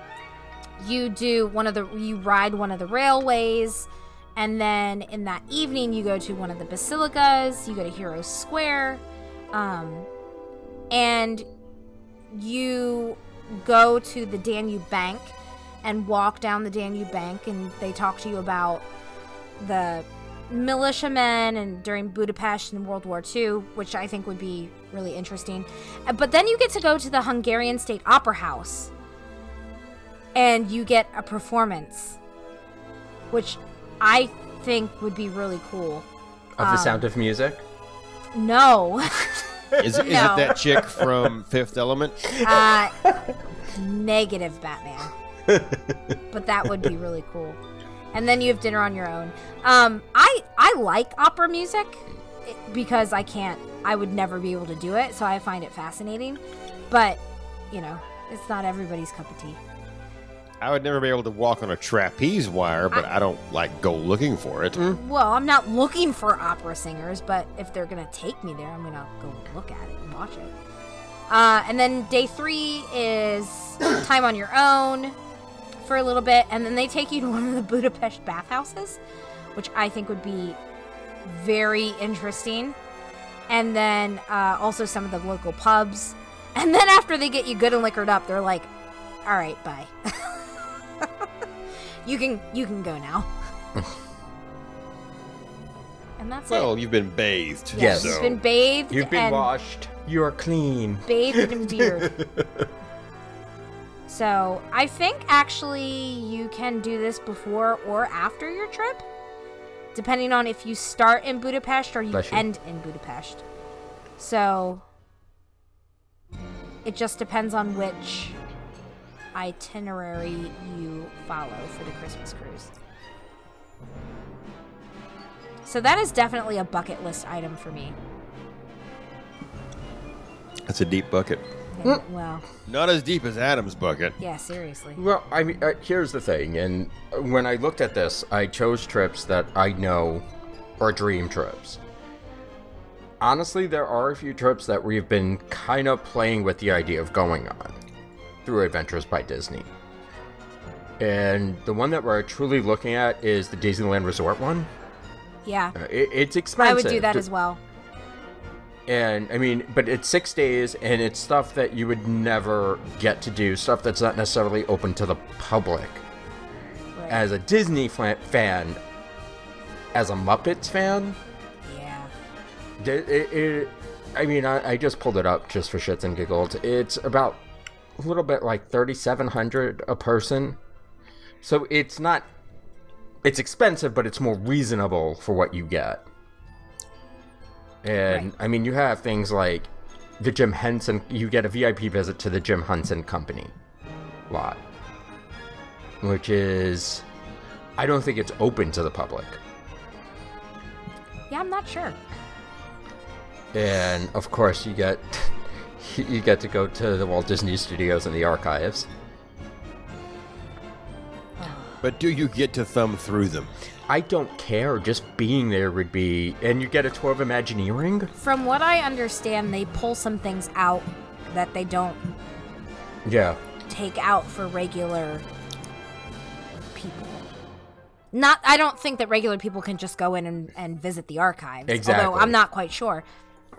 you do one of the you ride one of the railways and then in that evening you go to one of the basilicas you go to heroes square um and you go to the Danube Bank and walk down the Danube Bank, and they talk to you about the militiamen and during Budapest in World War II, which I think would be really interesting. Uh, But then you get to go to the Hungarian State Opera House, and you get a performance, which I think would be really cool. Of the Sound of Music. No. <laughs> Is, is it that chick from Fifth Element? Uh, negative Batman. but that would be really cool. And then you have dinner on your own. Um, I I like opera music because I can't. I would never be able to do it, so I find it fascinating. But you know, it's not everybody's cup of tea. I would never be able to walk on a trapeze wire, but I, don't like go looking for it. Well, I'm not looking for opera singers, but if they're gonna take me there, I'm gonna go look at it and watch it. Uh, and then day three is <coughs> time on your own for a little bit, and then they take you to one of the Budapest bathhouses, which I think would be very interesting. And then uh, also some of the local pubs. And then after they get you good and liquored up, they're like, "All right, bye. <laughs> you can you can go now." <laughs> and that's it. Well, you've been bathed. Yes. You've been bathed. You've been and washed. You're clean. Bathed in <laughs> beer. so I think actually you can do this before or after your trip, depending on if you start in Budapest or you you. end in Budapest. So it just depends on which itinerary you follow for the Christmas cruise. So that is definitely a bucket list item for me. That's a deep bucket. Yeah, well, Not as deep as Adam's bucket. yeah, seriously. Well, I mean, uh, here's the thing, and when I looked at this, I chose trips that I know are dream trips. Honestly, there are a few trips that we've been kind of playing with the idea of going on through Adventures by Disney. And the one that we're truly looking at is the Disneyland Resort one. Yeah. Uh, It, it's expensive. I would do that to- as well. And I mean, but it's six days, and it's stuff that you would never get to do, stuff that's not necessarily open to the public. Right. As a Disney fan, as a Muppets fan, yeah. it, it, I mean, I, I just pulled it up just for shits and giggles. It's about a little bit like 3,700 a person. So it's not, it's expensive, but it's more reasonable for what you get. And Right. I mean, you have things like the Jim Henson, you get a VIP visit to the Jim Henson Company lot, which is, I don't think it's open to the public. Yeah, I'm not sure. and of course you get <laughs> you get to go to the Walt Disney Studios and the archives. <sighs> But do you get to thumb through them? I don't care. Just being there would be, and you get a tour of Imagineering. From what I understand, they pull some things out that they don't Yeah, take out for regular people. Not, I don't think that regular people can just go in and, and visit the archives. Exactly. Although I'm not quite sure.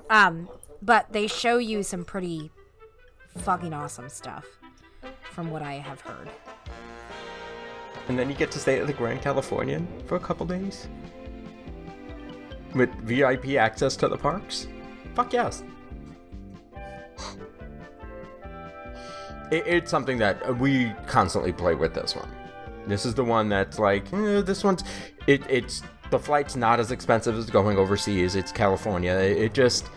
Um, but they show you some pretty fucking awesome stuff, from what I have heard. and then you get to stay at the Grand Californian for a couple days with VIP access to the parks. Fuck yes. It, it's something that we constantly play with. This one. This is the one that's like eh, this one's. It, it's the flight's not as expensive as going overseas. It's California. It, it just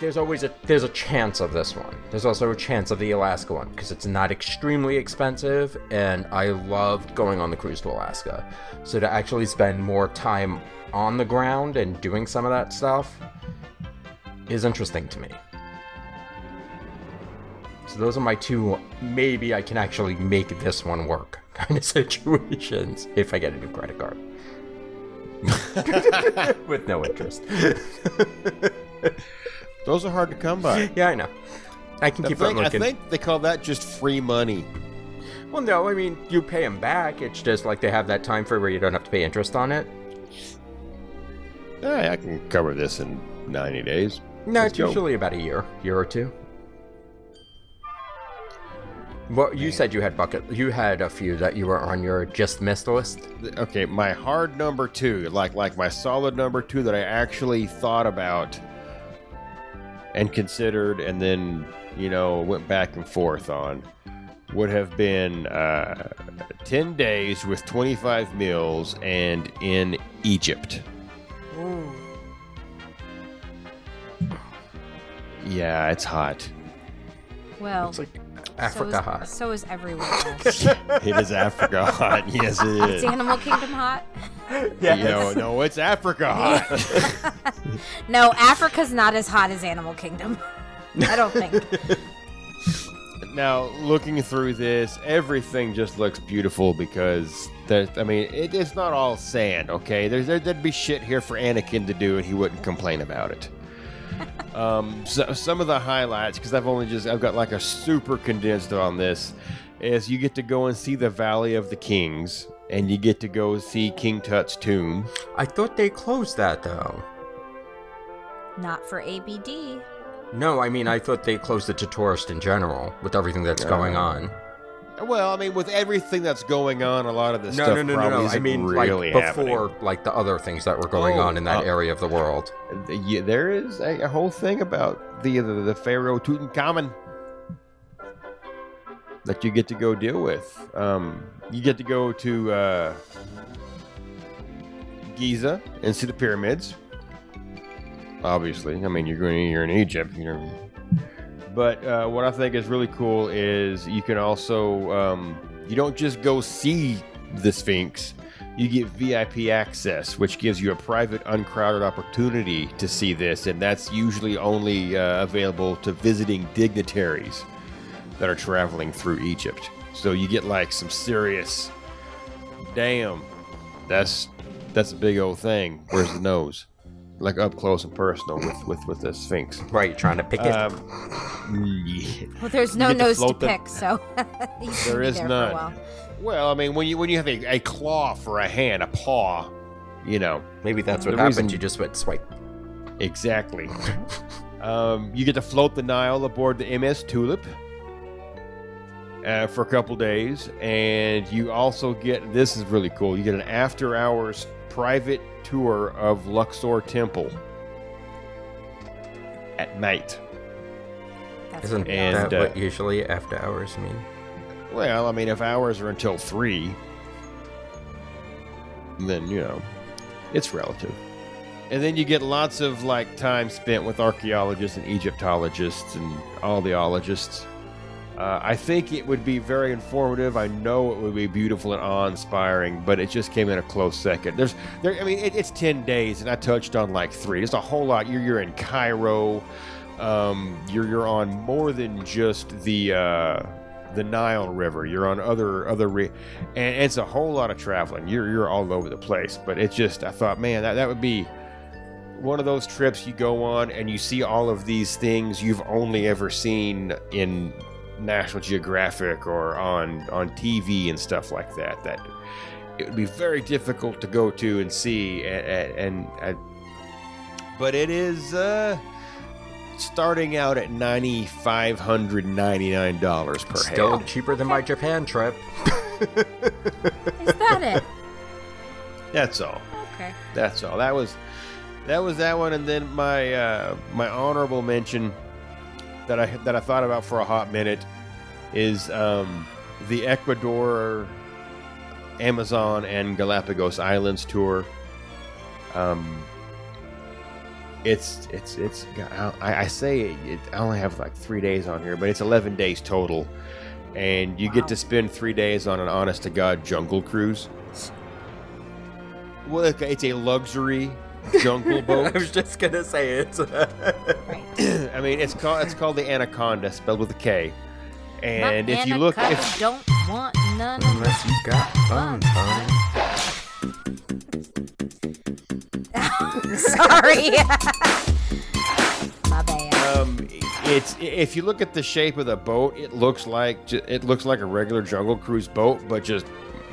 there's always a there's a chance of this one. There's also a chance of the Alaska one because it's not extremely expensive, and I loved going on the cruise to Alaska. So to actually spend more time on the ground and doing some of that stuff is interesting to me. So those are my two. Maybe I can actually make this one work <laughs> kind of situations if I get a new credit card <laughs> with no interest. <laughs> Those are hard to come by. <laughs> Yeah, I know. I can I keep think, on I think they call that just free money. Well, no, I mean you pay them back. It's just like they have that time frame where you don't have to pay interest on it. Yeah, I can cover this in 90 days. No, Let's it's go. usually about a year, year or two. Well, you said you had bucket. You had a few that you were on your just missed list. Okay, my hard number two, like like my solid number two that I actually thought about and considered, and then you know went back and forth on, would have been uh, ten days with twenty five meals and in Egypt. Ooh. Yeah, it's hot. Well, It's like so Africa is, hot. so is everywhere <laughs> else. It is Africa hot. <laughs> Yes, it Is is. Animal Kingdom hot? You know, no, it's Africa <laughs> hot. No, Africa's not as hot as Animal Kingdom. I don't think. now looking through this everything just looks beautiful because there's i mean it, it's not all sand okay there's there, there'd be shit here for anakin to do and he wouldn't complain about it um so, some of the highlights because i've only just i've got like a super condensed on this is you get to go and see the valley of the kings and you get to go see king tut's tomb I thought they closed that though. Not for ABD. No, I mean I thought they closed it to tourists in general with everything that's going on. Well i mean with everything that's going on a lot of this No, stuff no, no, no, no. I mean really like happening. before, like the other things that were going Oh, on in that uh, area of the world. Yeah, there is a, a whole thing about the, the the Pharaoh Tutankhamun that you get to go deal with. Um, you get to go to uh, Giza and see the pyramids. Obviously, I mean you're going you're in Egypt, you know. But uh, what I think is really cool is you can also um, you don't just go see the Sphinx. You get VIP access, which gives you a private, uncrowded opportunity to see this, and that's usually only uh, available to visiting dignitaries that are traveling through Egypt. So you get like some serious, damn, that's that's a big old thing. Where's the nose? Like up close and personal with with with the Sphinx. Right, trying to pick it. Um, yeah. Well, there's no get to nose to float the- pick, so <laughs> there is There be is there none. For a while. Well, I mean, when you when you have a, a claw for a hand, a paw, you know, Maybe that's what happened. reason- You just went swipe. exactly. <laughs> um, you get to float the Nile aboard the MS Tulip uh, for a couple days, and you also get this is really cool. You get an after hours private tour of Luxor Temple at night. That's Isn't And, that uh, what usually after hours mean? Well, I mean, if hours are until three, then you know, it's relative. And then you get lots of like time spent with archaeologists and Egyptologists and all the ologists. Uh, I think it would be very informative. I know it would be beautiful and awe-inspiring, but it just came in a close second. There's, there. I mean, it, it's ten days, and I touched on like three. It's a whole lot. You're, you're in Cairo. Um, you're you're on more than just the uh, the Nile River. You're on other other, re- and it's a whole lot of traveling. You're you're all over the place. But it's just, I thought, man, that that would be one of those trips you go on and you see all of these things you've only ever seen in National Geographic or on on TV and stuff like that. That it would be very difficult to go to and see, and, and, and but it is uh, starting out at ninety five hundred ninety nine dollars per head. Still head. cheaper than my Japan trip. <laughs> Is that it? That's all. Okay. That's all. That was that was that one, and then my uh, my honorable mention that I that I thought about for a hot minute is um, the Ecuador, Amazon, and Galapagos Islands tour. Um, it's it's it's I, I say it, I only have like three days on here, but it's eleven days total, and you get to spend three days on an honest to god jungle cruise. Well, it's a luxury jungle boat. <laughs> I was just gonna say it. <laughs> Right. <clears throat> I mean, it's called it's called the Anakonda, spelled with a K. And My if you look, anaconda if don't want none Unless you got fun, fun. <laughs> Sorry. My bad. um, it's if you look at the shape of the boat, it looks like it looks like a regular jungle cruise boat, but just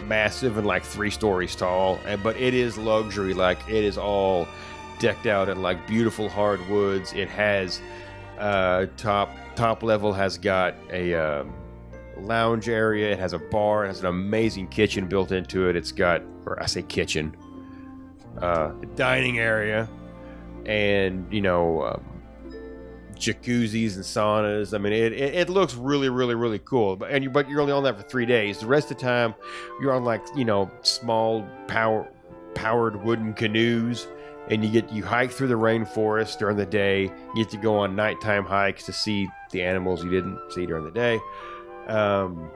massive and like three stories tall. And but it is luxury, like it is all decked out in like beautiful hardwoods. It has uh, top top level has got a um, lounge area. It has a bar. It has an amazing kitchen built into it. It's got, or I say kitchen, uh, dining area, and you know. Um, jacuzzis and saunas. I mean, it, it, it looks really, really, really cool. But and you but you're only on that for three days. The rest of the time, you're on like you know small power powered wooden canoes, and you get you hike through the rainforest during the day. You get to go on nighttime hikes to see the animals you didn't see during the day. Um,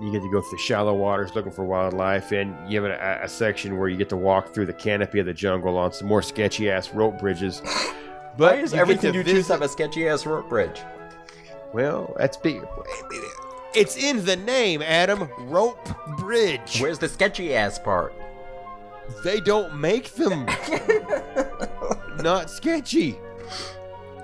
you get to go through the shallow waters looking for wildlife, and you have a, a section where you get to walk through the canopy of the jungle on some more sketchy ass rope bridges. But Why is you everything to you choose have a sketchy ass rope bridge? Well, that's big. It's in the name, Adam. Rope Bridge. Where's the sketchy ass part? They don't make them <laughs> not sketchy.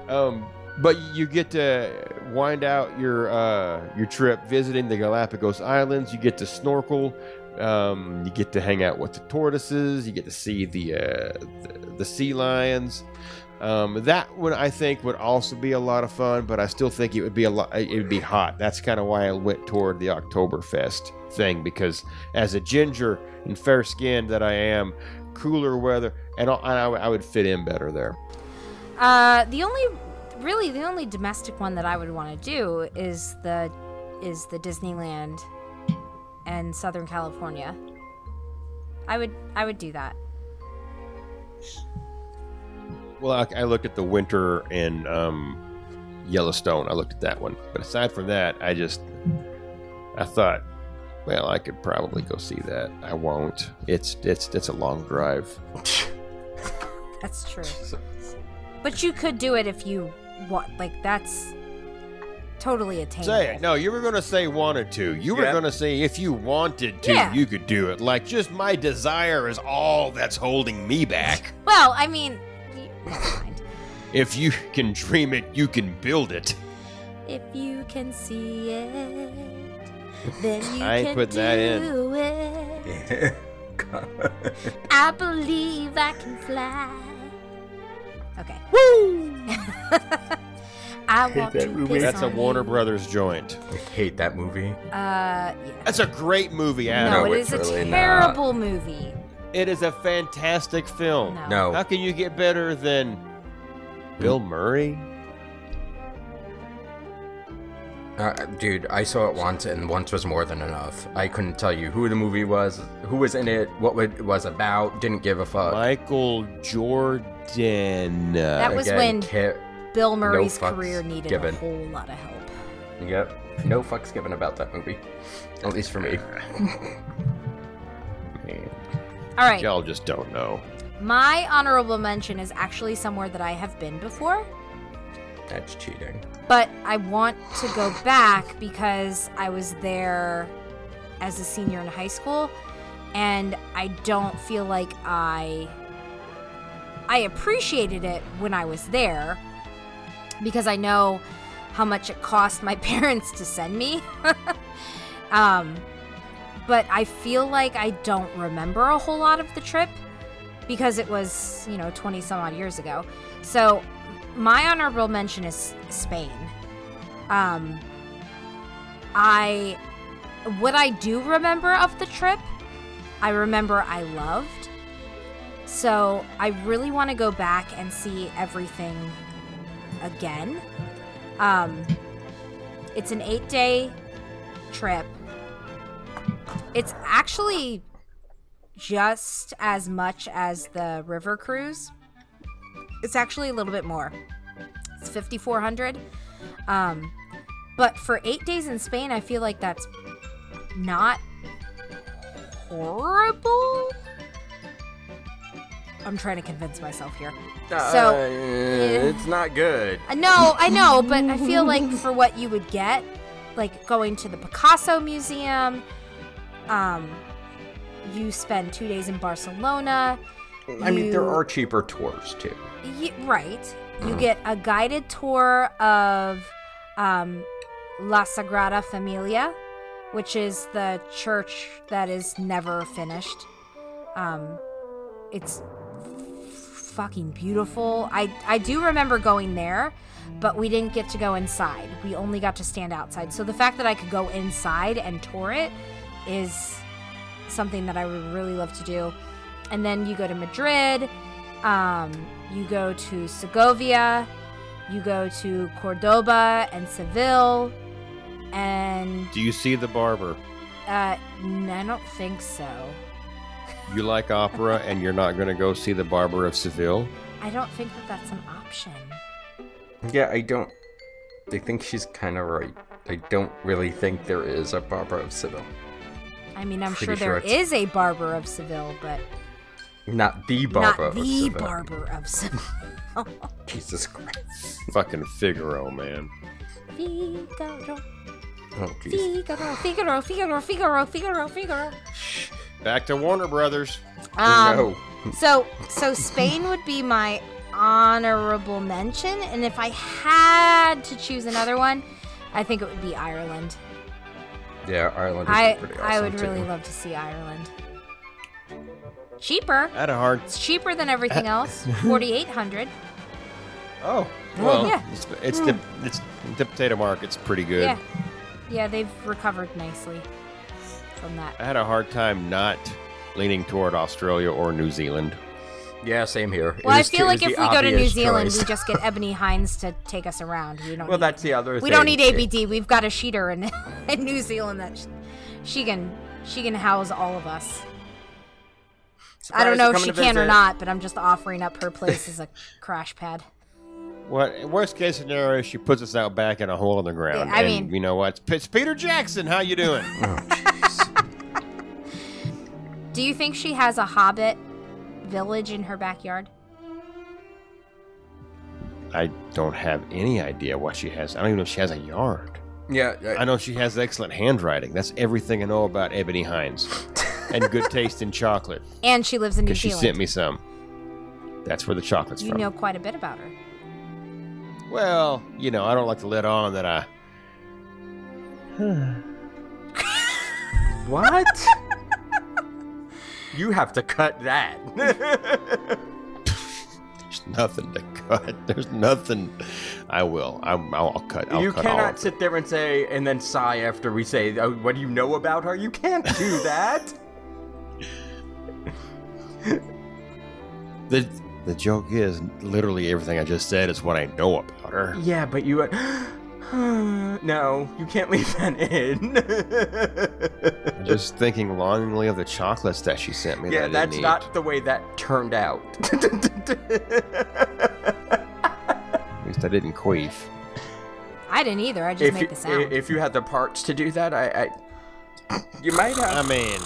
Um, but you get to wind out your uh, your trip visiting the Galapagos Islands. You get to snorkel. Um, you get to hang out with the tortoises. You get to see the uh, the, the sea lions. Um, that one I think would also be a lot of fun, but I still think it would be a lot. It would be hot. That's kind of why I went toward the Oktoberfest thing because as a ginger and fair skinned that I am, cooler weather and I, I, would fit in better there. Uh, the only, really, the only domestic one that I would want to do is the, is the Disneyland, and Southern California. I would, I would do that. Well, I, I looked at the winter in um, Yellowstone. I looked at that one, but aside from that, I just I thought, well, I could probably go see that. I won't. It's it's it's a long drive. <laughs> That's true. But you could do it if you want. Like that's totally attainable. Say it. No, you were going to say wanted to. You were Yeah. going to say if you wanted to, Yeah. you could do it. Like just my desire is all that's holding me back. Well, I mean, y- never mind. If you can dream it, you can build it. If you can see it, then you I ain't can putting that in. do it. <laughs> I believe I can fly. Okay. Woo! <laughs> I want that to movie. piss That's a on Warner you. Brothers joint. I hate that movie. Uh, yeah. That's a great movie, Adam. No, No, it it's a really not. terrible movie. It is a fantastic film. No. No. How can you get better than Bill Murray? Uh, dude, I saw it once, and once was more than enough. I couldn't tell you who the movie was, who was in it, what it was about. Didn't give a fuck. Michael Jordan. That was Again, when ca- Bill Murray's fucks career needed given. a whole lot of help. Yep. No fucks given about that movie. At least for me. <laughs> Man, All right. y'all just don't know. My honorable mention is actually somewhere that I have been before, That's cheating. but I want to go back because I was there as a senior in high school and I don't feel like I I appreciated it when I was there because I know how much it cost my <laughs> parents to send me. <laughs> um but I feel like I don't remember a whole lot of the trip because it was, you know, 20 some odd years ago. So, my honorable mention is Spain. Um, I, what I do remember of the trip, I remember I loved. So, I really want to go back and see everything again. Um, it's an eight day trip. It's actually just as much as the river cruise. It's actually a little bit more. It's 5400. Um but for 8 days in Spain, I feel like that's not horrible. I'm trying to convince myself here. So, Uh, it's not good. No, I know, but I feel like for what you would get, like going to the Picasso Museum, um, you spend two days in Barcelona. I mean, there are cheaper tours too. Y- right. You get a guided tour of um, La Sagrada Familia, which is the church that is never finished. Um, it's fucking beautiful. I I do remember going there, but we didn't get to go inside. We only got to stand outside. So the fact that I could go inside and tour it is something that I would really love to do. And then you go to Madrid, um, you go to Segovia, you go to Cordoba and Seville, and Do you see the barber? uh, n- I don't think so. You like opera <laughs> and you're not going to go see the barber of Seville? I don't think that that's an option. Yeah, I don't. I think she's kind of right. I don't really think there is a barber of Seville. I mean, I'm sure sure there is a barber of Seville, but Not the Barbara not the Seville. barber of <laughs> Seville. Jesus Christ. Fucking Figaro, man. Figaro, Oh, jeez. Figaro, Figaro, Figaro, Figaro, Figaro, Figaro. Back to Warner Brothers. Um, no. So, so Spain would be my honorable mention, and if I had to choose another one, I think it would be Ireland. Yeah, Ireland is I pretty awesome I would too. really love to see Ireland. Cheaper. I had a hard. It's cheaper than everything uh, else. <laughs> Forty eight hundred. Oh, well, yeah. it's, it's the it's the potato market's pretty good. Yeah. Yeah, they've recovered nicely from that. I had a hard time not leaning toward Australia or New Zealand. Yeah, same here. It Well, I feel too- like if we go to New Zealand, choice. we just get Ebony Hines to take us around. We don't. Well, need, that's the other we thing. don't need It- ABD. We've got a sheeter in <laughs> in New Zealand that sh- she can she can house all of us. I don't know if she coming to can or not, but I'm just offering up her place as a <laughs> crash pad. What worst case scenario? She puts us out back in a hole in the ground. Yeah, I and mean- you know what? It's, it's Peter Jackson. How you doing? <laughs> Oh, Do you think she has a hobbit village in her backyard? I don't have any idea what she has. I don't even know if she has a yard. Yeah, I know she has excellent handwriting. That's everything I know about Ebony Hines. and good <laughs> taste in chocolate. And she lives in New Because she Zealand. sent me some. That's where the chocolate's you from. know quite a bit about her. Well, you know, I don't like to let on that I. <sighs> What? <laughs> you have to cut that. <laughs> There's nothing to cut. There's nothing. I will. I'm, I'll, I'll cut. I'll you cut cannot sit there and say, and then sigh after we say, oh, "What do you know about her?" You can't do <laughs> that. The the joke is literally everything I just said is what I know about her. yeah, but you. <sighs> no, you can't leave that in. Just thinking longingly of the chocolates that she sent me. yeah, that that's didn't eat. the way that turned out. At least I didn't queef. I didn't either. I just if make you the sound. if you had the parts to do that, I, I you might have. I mean, <laughs>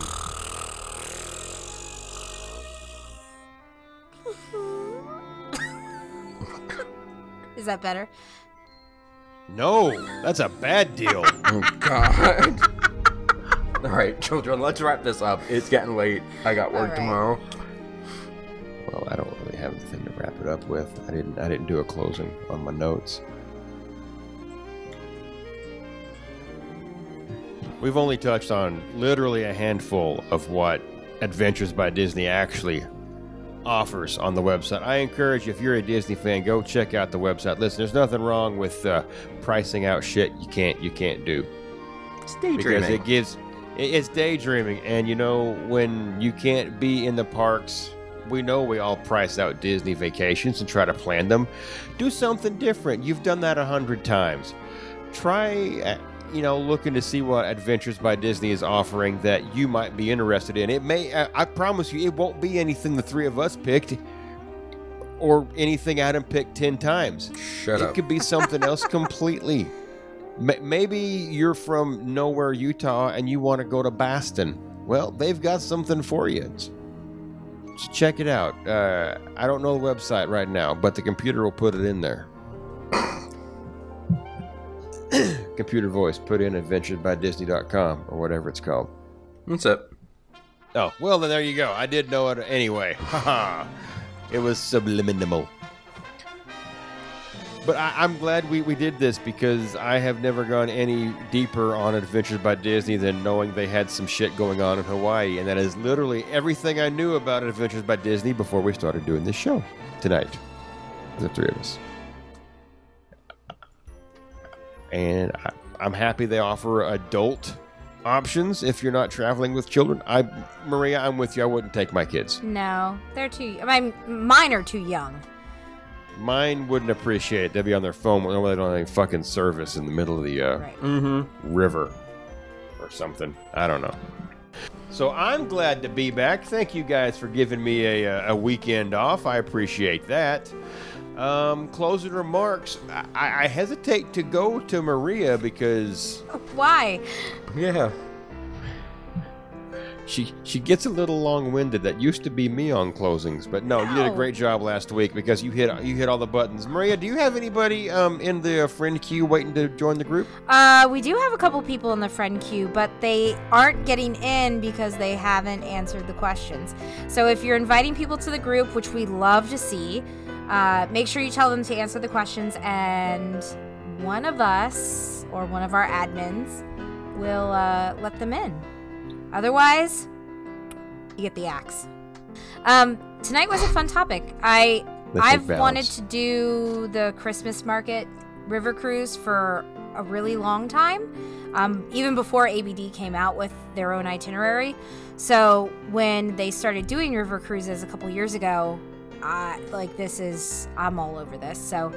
Is that better? No, that's a bad deal. <laughs> Oh God. <laughs> All right, children, let's wrap this up. It's getting late. I got work right. tomorrow. well, I don't really have anything to wrap it up with. I didn't. I didn't do a closing on my notes. We've only touched on literally a handful of what Adventures by Disney actually offers on the website. I encourage you, if you're a Disney fan, go check out the website. Listen, there's nothing wrong with uh, pricing out shit you can't you can't do It's because daydreaming. it gives it's daydreaming and you know when you can't be in the parks we know we all price out disney vacations and try to plan them do something different you've done that a hundred times try uh, you know looking to see what adventures by disney is offering that you might be interested in it may i, promise you it won't be anything the three of us picked or anything adam picked 10 times Shut it up. could be something else <laughs> completely. Maybe you're from nowhere, Utah, and you want to go to Boston. Well, they've got something for you. S- s- Check it out. Uh, I don't know the website right now, but the computer will put it in there. Computer voice, put in adventuresbydisney.com or whatever it's called. What's up? Oh, well, then there you go. I did know it anyway. <laughs> Haha. it was subliminal. But I, I'm glad we, we did this because I have never gone any deeper on Adventures by Disney than knowing they had some shit going on in Hawaii. And that is literally everything I knew about Adventures by Disney before we started doing this show tonight. The three of us. And I, I'm happy they offer adult options if you're not traveling with children. I, Maria, I'm with you. I wouldn't take my kids. No, they're too. I mean, mine are too young. Mine wouldn't appreciate it. They'd be on their phone when they don't have any fucking service in the middle of the uh, Right. river or something. I don't know. So I'm glad to be back. Thank you guys for giving me a, uh, a weekend off. I appreciate that. Um, closing remarks. I, I hesitate to go to Maria because Why? Yeah. she she gets a little long-winded. That used to be me on closings, but no, you did a great job last week because you hit you hit all the buttons. Maria, do you have anybody um, in the friend queue waiting to join the group? Uh, we do have a couple people in the friend queue, but they aren't getting in because they haven't answered the questions. So if you're inviting people to the group, which we love to see, uh, make sure you tell them to answer the questions, and one of us or one of our admins will uh, let them in. Otherwise, you get the axe. Um, tonight was a fun topic. I I've wanted to do the Christmas market river cruise for a really long time, um, even before ABD came out with their own itinerary. So when they started doing river cruises a couple years ago, I like this is I'm all over this. So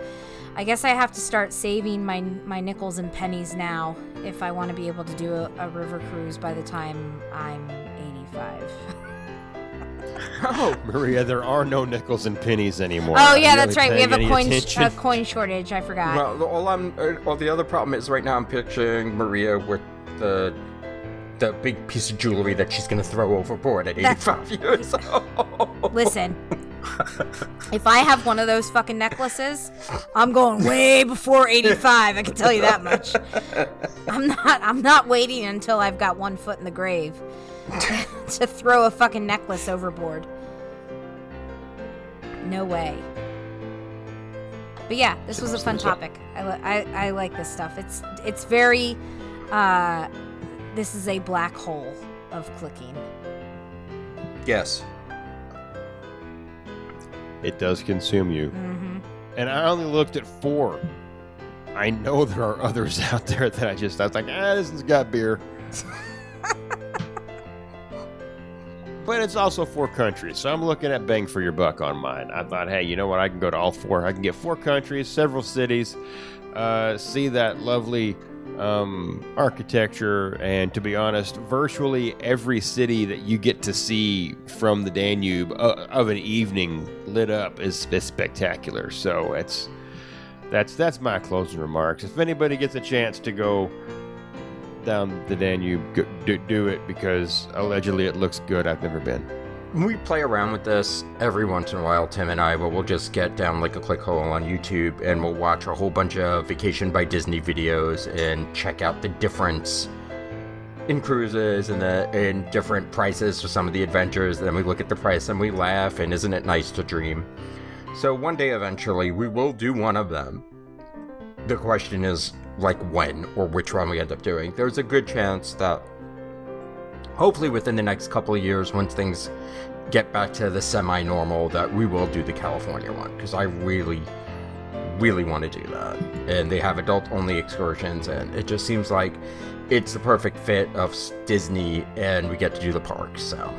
I guess I have to start saving my my nickels and pennies now if I want to be able to do a, a river cruise by the time I'm 85. <laughs> Oh, Maria, there are no nickels and pennies anymore. Oh yeah, that's really right. We have a coin sh- a coin shortage. I forgot. well, the- all I'm, uh, well, the other problem is right now I'm picturing Maria with the the big piece of jewelry that she's gonna throw overboard at That's- 85 years <laughs> old. Listen, <laughs> if I have one of those fucking necklaces, I'm going way before 85. I can tell you that much. I'm not. I'm not waiting until I've got one foot in the grave <laughs> to throw a fucking necklace overboard. No way. But yeah, this was a fun topic. I, I, I like this stuff. It's it's very. Uh, this is a black hole of clicking. Yes. It does consume you. Mm-hmm. And I only looked at four. I know there are others <laughs> out there that I just, I was like, ah, this one's got beer. <laughs> but it's also four countries, so I'm looking at bang for your buck on mine. I thought, hey, you know what? I can go to all four. I can get four countries, several cities, uh, see that lovely um, architecture, and to be honest, virtually every city that you get to see from the Danube uh, of an evening lit up is, is spectacular. So it's that's that's my closing remarks. If anybody gets a chance to go down the Danube, do, do it because allegedly it looks good. I've never been. We play around with this every once in a while, Tim and I, but we'll just get down like a click hole on YouTube and we'll watch a whole bunch of Vacation by Disney videos and check out the difference in cruises and the and different prices for some of the adventures. Then we look at the price and we laugh, and isn't it nice to dream? So one day eventually we will do one of them. The question is like when or which one we end up doing. There's a good chance that hopefully within the next couple of years once things get back to the semi-normal that we will do the california one because i really really want to do that and they have adult only excursions and it just seems like it's the perfect fit of disney and we get to do the parks so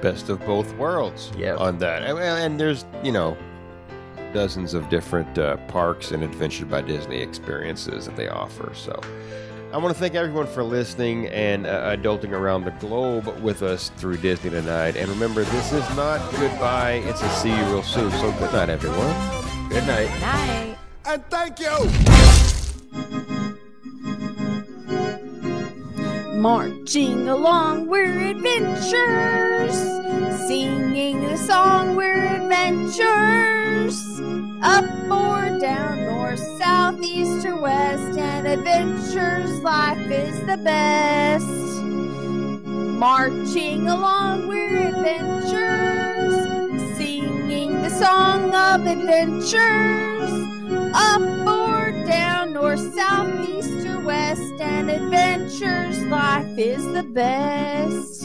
Best of both worlds. Yeah. On that, and, and there's you know dozens of different uh, parks and Adventure by Disney experiences that they offer. So. I want to thank everyone for listening and uh, adulting around the globe with us through Disney tonight. And remember, this is not goodbye, it's a see you real soon. So, good night, everyone. good night Night. And thank you! Marching along, we're adventures. Singing the song, we're adventures. Up or down, north, south, east, or west, and adventures, life is the best. Marching along, we're adventures. Singing the song of adventures. Up or down, north, south, east, or west, and adventures. Life is the best.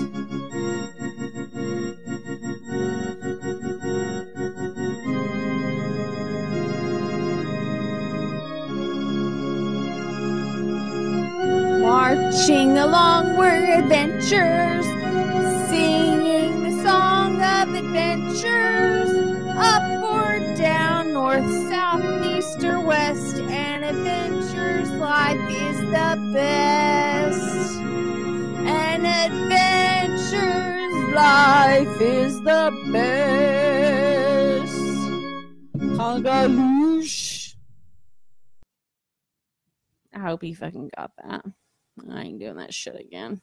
Marching along we're adventures, singing the song of adventures. Up or down, north, south, east, or west, and adventures. Life is the best. And adventures, life is the best. Congaloosh. I hope he fucking got that. I ain't doing that shit again.